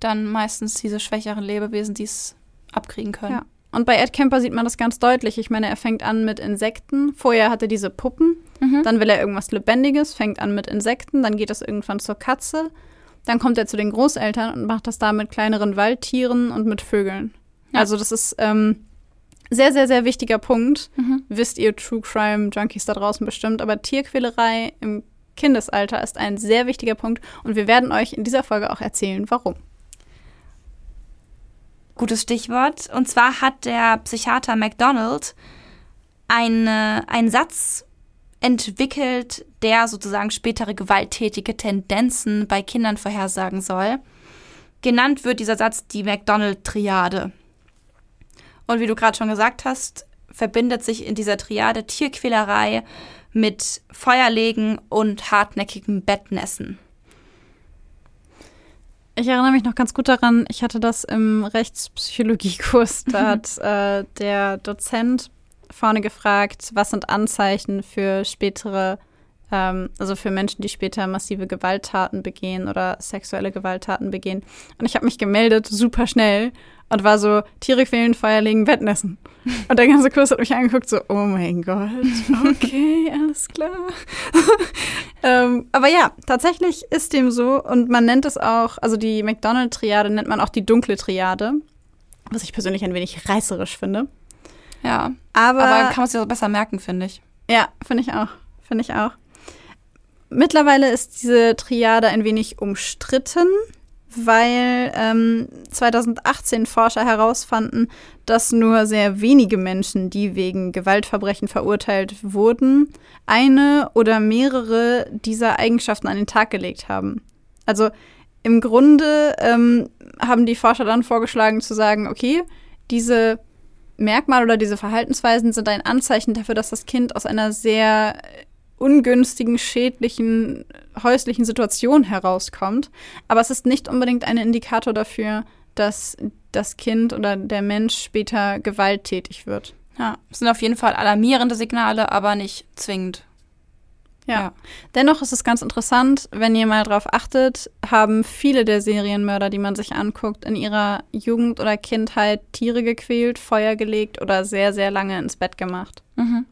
dann meistens diese schwächeren Lebewesen, die es abkriegen können. Ja. Und bei Ed Kemper sieht man das ganz deutlich. Ich meine, er fängt an mit Insekten. Vorher hat er diese Puppen. Mhm. Dann will er irgendwas Lebendiges, fängt an mit Insekten. Dann geht es irgendwann zur Katze. Dann kommt er zu den Großeltern und macht das da mit kleineren Waldtieren und mit Vögeln. Ja. Also das ist ähm, sehr, sehr, sehr wichtiger Punkt. Mhm. Wisst ihr True Crime Junkies da draußen bestimmt. Aber Tierquälerei im Kindesalter ist ein sehr wichtiger Punkt und wir werden euch in dieser Folge auch erzählen, warum. Gutes Stichwort. Und zwar hat der Psychiater MacDonald eine, einen Satz entwickelt, der sozusagen spätere gewalttätige Tendenzen bei Kindern vorhersagen soll. Genannt wird dieser Satz die McDonald-Triade. Und wie du gerade schon gesagt hast, verbindet sich in dieser Triade Tierquälerei mit Feuerlegen und hartnäckigem Bettnässen. Ich erinnere mich noch ganz gut daran, ich hatte das im Rechtspsychologiekurs. Da hat äh, der Dozent vorne gefragt, was sind Anzeichen für spätere, ähm, also für Menschen, die später massive Gewalttaten begehen oder sexuelle Gewalttaten begehen. Und ich habe mich gemeldet, super schnell, und war so, Tiere quälen, Feuer legen, Bettnessen. Und der ganze Kurs hat mich angeguckt, so, oh mein Gott, okay, alles klar. ähm, aber ja, tatsächlich ist dem so und man nennt es auch, also die McDonald-Triade nennt man auch die dunkle Triade, was ich persönlich ein wenig reißerisch finde. Ja. Aber, Aber kann man sich das besser merken, finde ich. Ja, finde ich auch. Finde ich auch. Mittlerweile ist diese Triade ein wenig umstritten, weil ähm, 2018 Forscher herausfanden, dass nur sehr wenige Menschen, die wegen Gewaltverbrechen verurteilt wurden, eine oder mehrere dieser Eigenschaften an den Tag gelegt haben. Also im Grunde ähm, haben die Forscher dann vorgeschlagen zu sagen, okay, diese Merkmale oder diese Verhaltensweisen sind ein Anzeichen dafür, dass das Kind aus einer sehr ungünstigen, schädlichen, häuslichen Situation herauskommt. Aber es ist nicht unbedingt ein Indikator dafür, dass das Kind oder der Mensch später gewalttätig wird. Ja, es sind auf jeden Fall alarmierende Signale, aber nicht zwingend. Ja. ja. Dennoch ist es ganz interessant, wenn ihr mal drauf achtet, haben viele der Serienmörder, die man sich anguckt, in ihrer Jugend oder Kindheit Tiere gequält, Feuer gelegt oder sehr, sehr lange ins Bett gemacht. Mhm.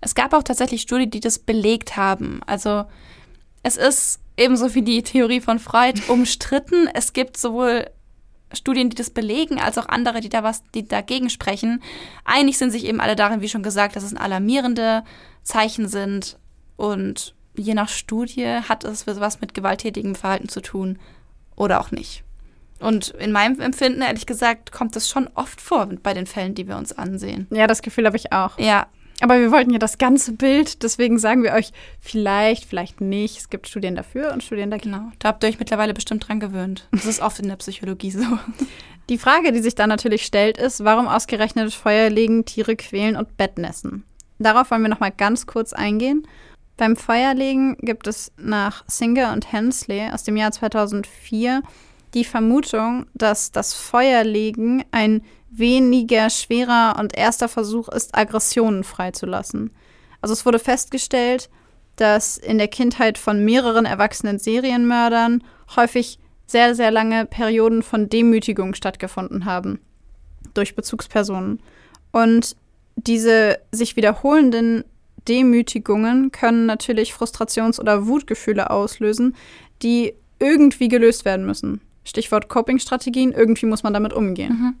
Es gab auch tatsächlich Studien, die das belegt haben. Also es ist ebenso wie die Theorie von Freud umstritten. es gibt sowohl Studien, die das belegen, als auch andere, die da was, die dagegen sprechen. Einig sind sich eben alle darin, wie schon gesagt, dass es alarmierende Zeichen sind und je nach Studie hat es was mit gewalttätigem Verhalten zu tun oder auch nicht. Und in meinem Empfinden, ehrlich gesagt, kommt das schon oft vor bei den Fällen, die wir uns ansehen. Ja, das Gefühl habe ich auch. Ja. Aber wir wollten ja das ganze Bild, deswegen sagen wir euch vielleicht, vielleicht nicht. Es gibt Studien dafür und Studien dagegen. Genau. Da habt ihr euch mittlerweile bestimmt dran gewöhnt. Das ist oft in der Psychologie so. Die Frage, die sich dann natürlich stellt, ist, warum ausgerechnet Feuer legen, Tiere quälen und Bettnässen? Darauf wollen wir noch mal ganz kurz eingehen. Beim Feuerlegen gibt es nach Singer und Hensley aus dem Jahr 2004 die Vermutung, dass das Feuerlegen ein weniger schwerer und erster Versuch ist, Aggressionen freizulassen. Also es wurde festgestellt, dass in der Kindheit von mehreren erwachsenen Serienmördern häufig sehr, sehr lange Perioden von Demütigung stattgefunden haben durch Bezugspersonen. Und diese sich wiederholenden Demütigungen können natürlich Frustrations- oder Wutgefühle auslösen, die irgendwie gelöst werden müssen. Stichwort Coping-Strategien, irgendwie muss man damit umgehen. Mhm.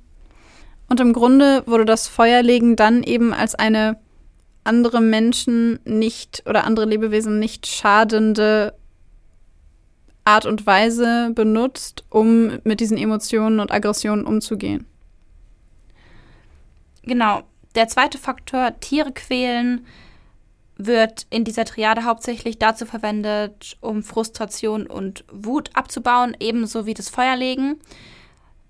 Und im Grunde wurde das Feuerlegen dann eben als eine andere Menschen nicht oder andere Lebewesen nicht schadende Art und Weise benutzt, um mit diesen Emotionen und Aggressionen umzugehen. Genau. Der zweite Faktor, Tiere quälen, wird in dieser Triade hauptsächlich dazu verwendet, um Frustration und Wut abzubauen, ebenso wie das Feuerlegen.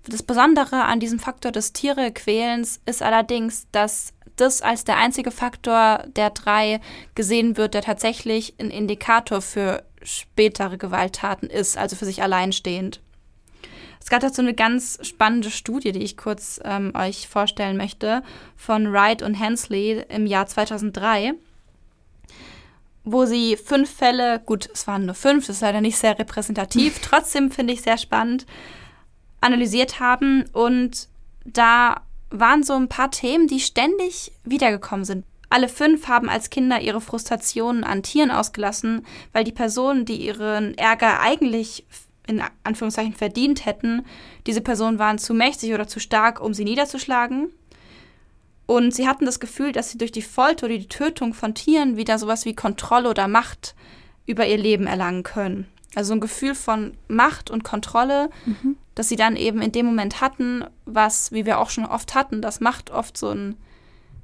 Das Besondere an diesem Faktor des Tierequälens ist allerdings, dass das als der einzige Faktor der drei gesehen wird, der tatsächlich ein Indikator für spätere Gewalttaten ist, also für sich alleinstehend. Es gab dazu eine ganz spannende Studie, die ich kurz ähm, euch vorstellen möchte, von Wright und Hensley im Jahr 2003 wo sie fünf Fälle, gut, es waren nur fünf, das ist leider nicht sehr repräsentativ, trotzdem finde ich sehr spannend, analysiert haben. Und da waren so ein paar Themen, die ständig wiedergekommen sind. Alle fünf haben als Kinder ihre Frustrationen an Tieren ausgelassen, weil die Personen, die ihren Ärger eigentlich in Anführungszeichen verdient hätten, diese Personen waren zu mächtig oder zu stark, um sie niederzuschlagen. Und sie hatten das Gefühl, dass sie durch die Folter oder die Tötung von Tieren wieder sowas wie Kontrolle oder Macht über ihr Leben erlangen können. Also ein Gefühl von Macht und Kontrolle, mhm. dass sie dann eben in dem Moment hatten, was, wie wir auch schon oft hatten, dass Macht oft so ein,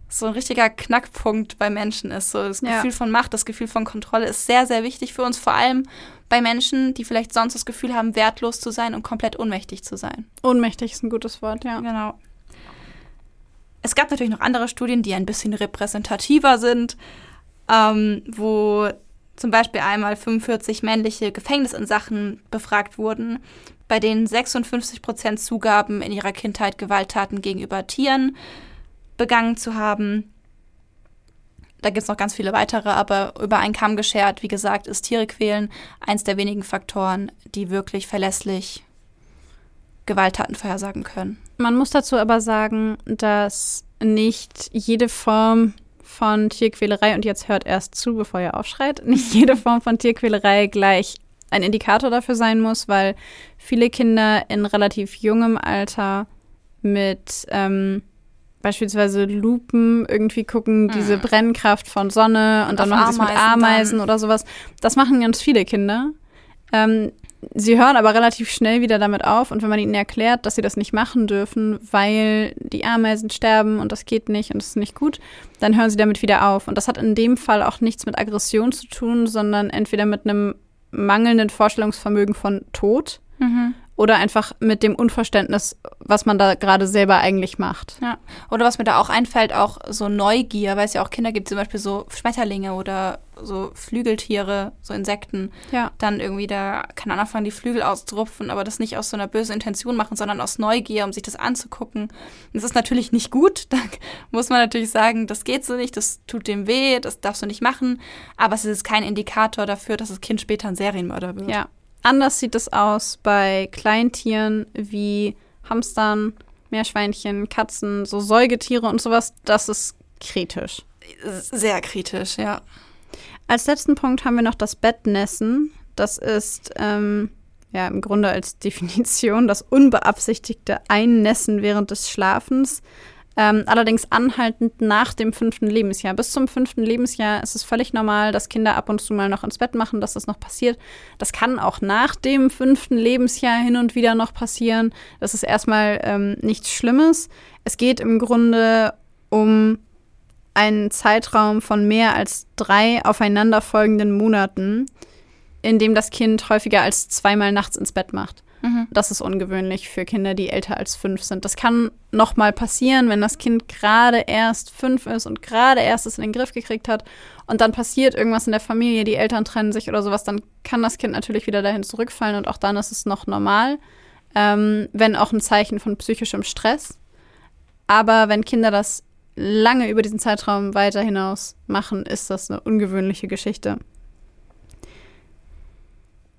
so ein richtiger Knackpunkt bei Menschen ist. So das ja. Gefühl von Macht, das Gefühl von Kontrolle ist sehr, sehr wichtig für uns, vor allem bei Menschen, die vielleicht sonst das Gefühl haben, wertlos zu sein und komplett ohnmächtig zu sein. Ohnmächtig ist ein gutes Wort, ja. Genau. Es gab natürlich noch andere Studien, die ein bisschen repräsentativer sind, ähm, wo zum Beispiel einmal 45 männliche Gefängnisinsachen befragt wurden, bei denen 56 Prozent zugaben, in ihrer Kindheit Gewalttaten gegenüber Tieren begangen zu haben. Da gibt es noch ganz viele weitere, aber über einen Kamm geschert, wie gesagt, ist Tiere quälen eins der wenigen Faktoren, die wirklich verlässlich Gewalttaten vorhersagen können. Man muss dazu aber sagen, dass nicht jede Form von Tierquälerei, und jetzt hört erst zu, bevor ihr aufschreit, nicht jede Form von Tierquälerei gleich ein Indikator dafür sein muss, weil viele Kinder in relativ jungem Alter mit ähm, beispielsweise Lupen irgendwie gucken, mhm. diese Brennkraft von Sonne und, und dann machen sie es mit Ameisen dann. oder sowas. Das machen ganz viele Kinder. Ähm, sie hören aber relativ schnell wieder damit auf und wenn man ihnen erklärt, dass sie das nicht machen dürfen, weil die Ameisen sterben und das geht nicht und das ist nicht gut, dann hören sie damit wieder auf. Und das hat in dem Fall auch nichts mit Aggression zu tun, sondern entweder mit einem mangelnden Vorstellungsvermögen von Tod mhm oder einfach mit dem Unverständnis, was man da gerade selber eigentlich macht. Ja. Oder was mir da auch einfällt, auch so Neugier, weil es ja auch Kinder gibt, zum Beispiel so Schmetterlinge oder so Flügeltiere, so Insekten. Ja. Dann irgendwie da, keine Ahnung, anfangen, die Flügel auszurupfen, aber das nicht aus so einer bösen Intention machen, sondern aus Neugier, um sich das anzugucken. Und das ist natürlich nicht gut. Da muss man natürlich sagen, das geht so nicht, das tut dem weh, das darfst du nicht machen. Aber es ist kein Indikator dafür, dass das Kind später ein Serienmörder wird. Ja, Anders sieht es aus bei Kleintieren wie Hamstern, Meerschweinchen, Katzen, so Säugetiere und sowas. Das ist kritisch. Sehr kritisch, ja. Als letzten Punkt haben wir noch das Bettnässen. Das ist ähm, ja im Grunde als Definition das unbeabsichtigte Einnässen während des Schlafens. Ähm, allerdings anhaltend nach dem fünften Lebensjahr. Bis zum fünften Lebensjahr ist es völlig normal, dass Kinder ab und zu mal noch ins Bett machen, dass das noch passiert. Das kann auch nach dem fünften Lebensjahr hin und wieder noch passieren. Das ist erstmal ähm, nichts Schlimmes. Es geht im Grunde um einen Zeitraum von mehr als drei aufeinanderfolgenden Monaten, in dem das Kind häufiger als zweimal nachts ins Bett macht. Mhm. Das ist ungewöhnlich für Kinder, die älter als fünf sind. Das kann noch mal passieren, wenn das Kind gerade erst fünf ist und gerade erst es in den Griff gekriegt hat und dann passiert irgendwas in der Familie, die Eltern trennen sich oder sowas, dann kann das Kind natürlich wieder dahin zurückfallen und auch dann ist es noch normal, ähm, wenn auch ein Zeichen von psychischem Stress. Aber wenn Kinder das lange über diesen Zeitraum weiter hinaus machen, ist das eine ungewöhnliche Geschichte.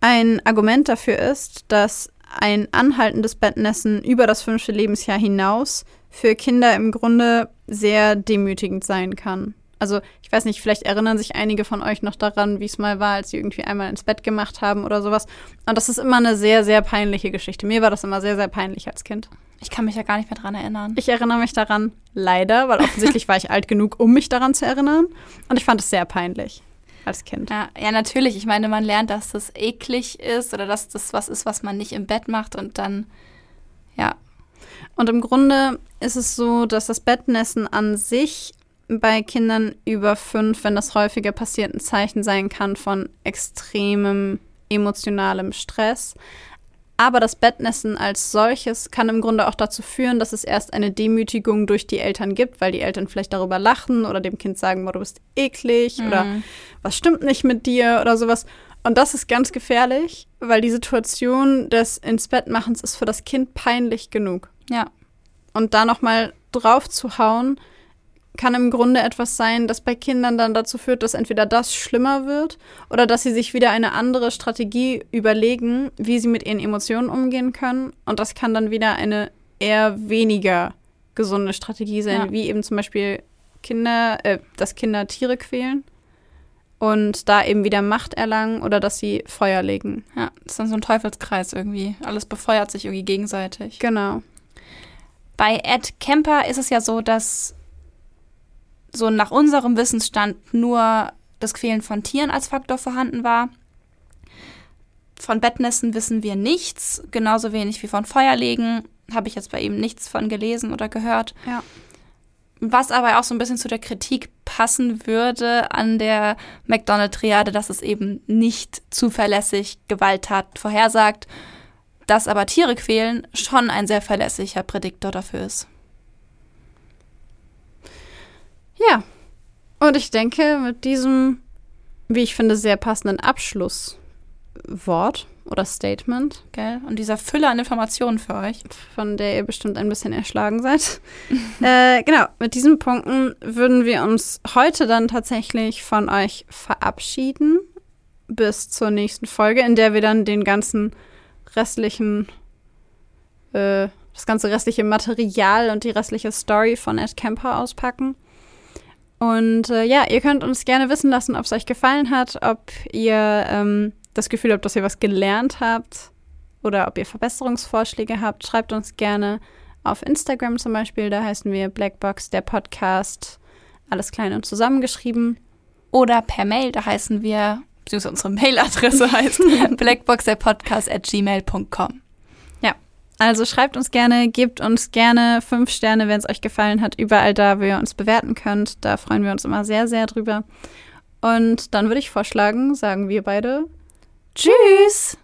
Ein Argument dafür ist, dass ein anhaltendes Bettnässen über das fünfte Lebensjahr hinaus für Kinder im Grunde sehr demütigend sein kann. Also ich weiß nicht, vielleicht erinnern sich einige von euch noch daran, wie es mal war, als sie irgendwie einmal ins Bett gemacht haben oder sowas. Und das ist immer eine sehr, sehr peinliche Geschichte. Mir war das immer sehr, sehr peinlich als Kind. Ich kann mich ja gar nicht mehr daran erinnern. Ich erinnere mich daran, leider, weil offensichtlich war ich alt genug, um mich daran zu erinnern. Und ich fand es sehr peinlich als Kind. Ja, ja, natürlich. Ich meine, man lernt, dass das eklig ist oder dass das was ist, was man nicht im Bett macht und dann, ja. Und im Grunde ist es so, dass das Bettnässen an sich bei Kindern über fünf, wenn das häufiger passiert, ein Zeichen sein kann von extremem emotionalem Stress. Aber das Bettnässen als solches kann im Grunde auch dazu führen, dass es erst eine Demütigung durch die Eltern gibt, weil die Eltern vielleicht darüber lachen oder dem Kind sagen, du bist eklig mhm. oder was stimmt nicht mit dir oder sowas. Und das ist ganz gefährlich, weil die Situation des ins Bett machens ist für das Kind peinlich genug. Ja. Und da nochmal drauf zu hauen, kann im Grunde etwas sein, das bei Kindern dann dazu führt, dass entweder das schlimmer wird oder dass sie sich wieder eine andere Strategie überlegen, wie sie mit ihren Emotionen umgehen können. Und das kann dann wieder eine eher weniger gesunde Strategie sein, ja. wie eben zum Beispiel Kinder, äh, dass Kinder Tiere quälen und da eben wieder Macht erlangen oder dass sie Feuer legen. Ja, das ist dann so ein Teufelskreis irgendwie. Alles befeuert sich irgendwie gegenseitig. Genau. Bei Ed Kemper ist es ja so, dass so nach unserem Wissensstand nur das Quälen von Tieren als Faktor vorhanden war. Von Bettnässen wissen wir nichts, genauso wenig wie von Feuerlegen. Habe ich jetzt bei ihm nichts von gelesen oder gehört. Ja. Was aber auch so ein bisschen zu der Kritik passen würde an der McDonald-Triade, dass es eben nicht zuverlässig Gewalttaten vorhersagt, dass aber Tiere quälen schon ein sehr verlässlicher Prädiktor dafür ist. Ja. Und ich denke, mit diesem, wie ich finde, sehr passenden Abschlusswort oder Statement. Gell? Und dieser Fülle an Informationen für euch. Von der ihr bestimmt ein bisschen erschlagen seid. äh, genau, mit diesen Punkten würden wir uns heute dann tatsächlich von euch verabschieden. Bis zur nächsten Folge, in der wir dann den ganzen restlichen, äh, das ganze restliche Material und die restliche Story von Ed Kemper auspacken. Und äh, ja, ihr könnt uns gerne wissen lassen, ob es euch gefallen hat, ob ihr ähm, das Gefühl habt, dass ihr was gelernt habt oder ob ihr Verbesserungsvorschläge habt. Schreibt uns gerne auf Instagram zum Beispiel, da heißen wir Blackbox, der Podcast, alles klein und zusammengeschrieben. Oder per Mail, da heißen wir, beziehungsweise unsere Mailadresse heißt blackboxderpodcast at gmail.com. Also schreibt uns gerne, gebt uns gerne fünf Sterne, wenn es euch gefallen hat, überall da, wo ihr uns bewerten könnt. Da freuen wir uns immer sehr, sehr drüber. Und dann würde ich vorschlagen, sagen wir beide Tschüss!